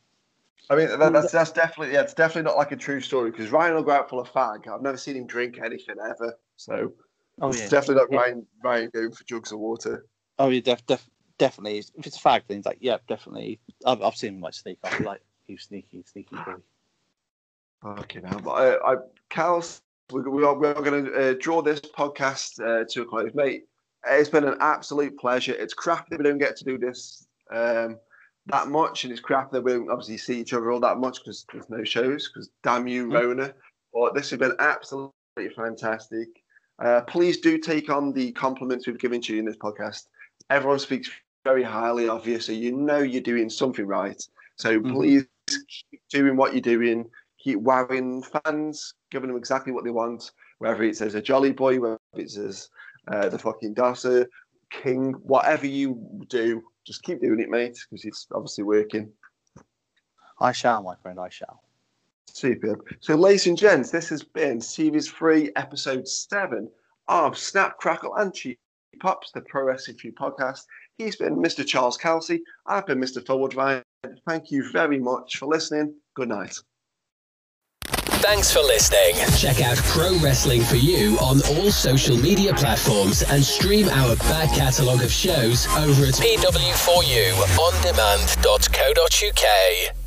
I mean, that, that's that's definitely yeah, it's definitely not like a true story because Ryan will go out full of fag. I've never seen him drink anything ever, so Oh it's yeah, definitely not Yeah. Ryan Ryan going for jugs of water. oh yeah, def, def, definitely. If it's a fag then he's like, yeah, definitely. I've, I've seen him like sneak off, like you sneaky, sneaky boy. Okay, now, but I, I Cal's, we, we are we're going to uh, draw this podcast uh, to a close, mate. It's been an absolute pleasure. It's crap that we don't get to do this um, that much, and it's crap that we don't obviously see each other all that much because there's no shows. Because damn you, Mm. Rona! But this has been absolutely fantastic. Uh, please do take on the compliments we've given to you in this podcast. Everyone speaks very highly of you, so you know you're doing something right. So Mhm. please keep doing what you're doing keep wowing fans, giving them exactly what they want, whether it's as a jolly boy, whether it's as uh, the fucking Dosser, King, whatever you do, just keep doing it, mate, because it's obviously working. I shall, my friend, I shall. Superb. So, ladies and gents, this has been Series 3, Episode 7 of Snap, Crackle, and Cheap Pops, the Pro Wrestling for You podcast. He's been Mr. Charles Kelsey. I've been Mr. Phil Woodvine. Thank you very much for listening. Good night. Thanks for listening. Check out Pro Wrestling for You on all social media platforms and stream our back catalogue of shows over at pw4uondemand.co.uk.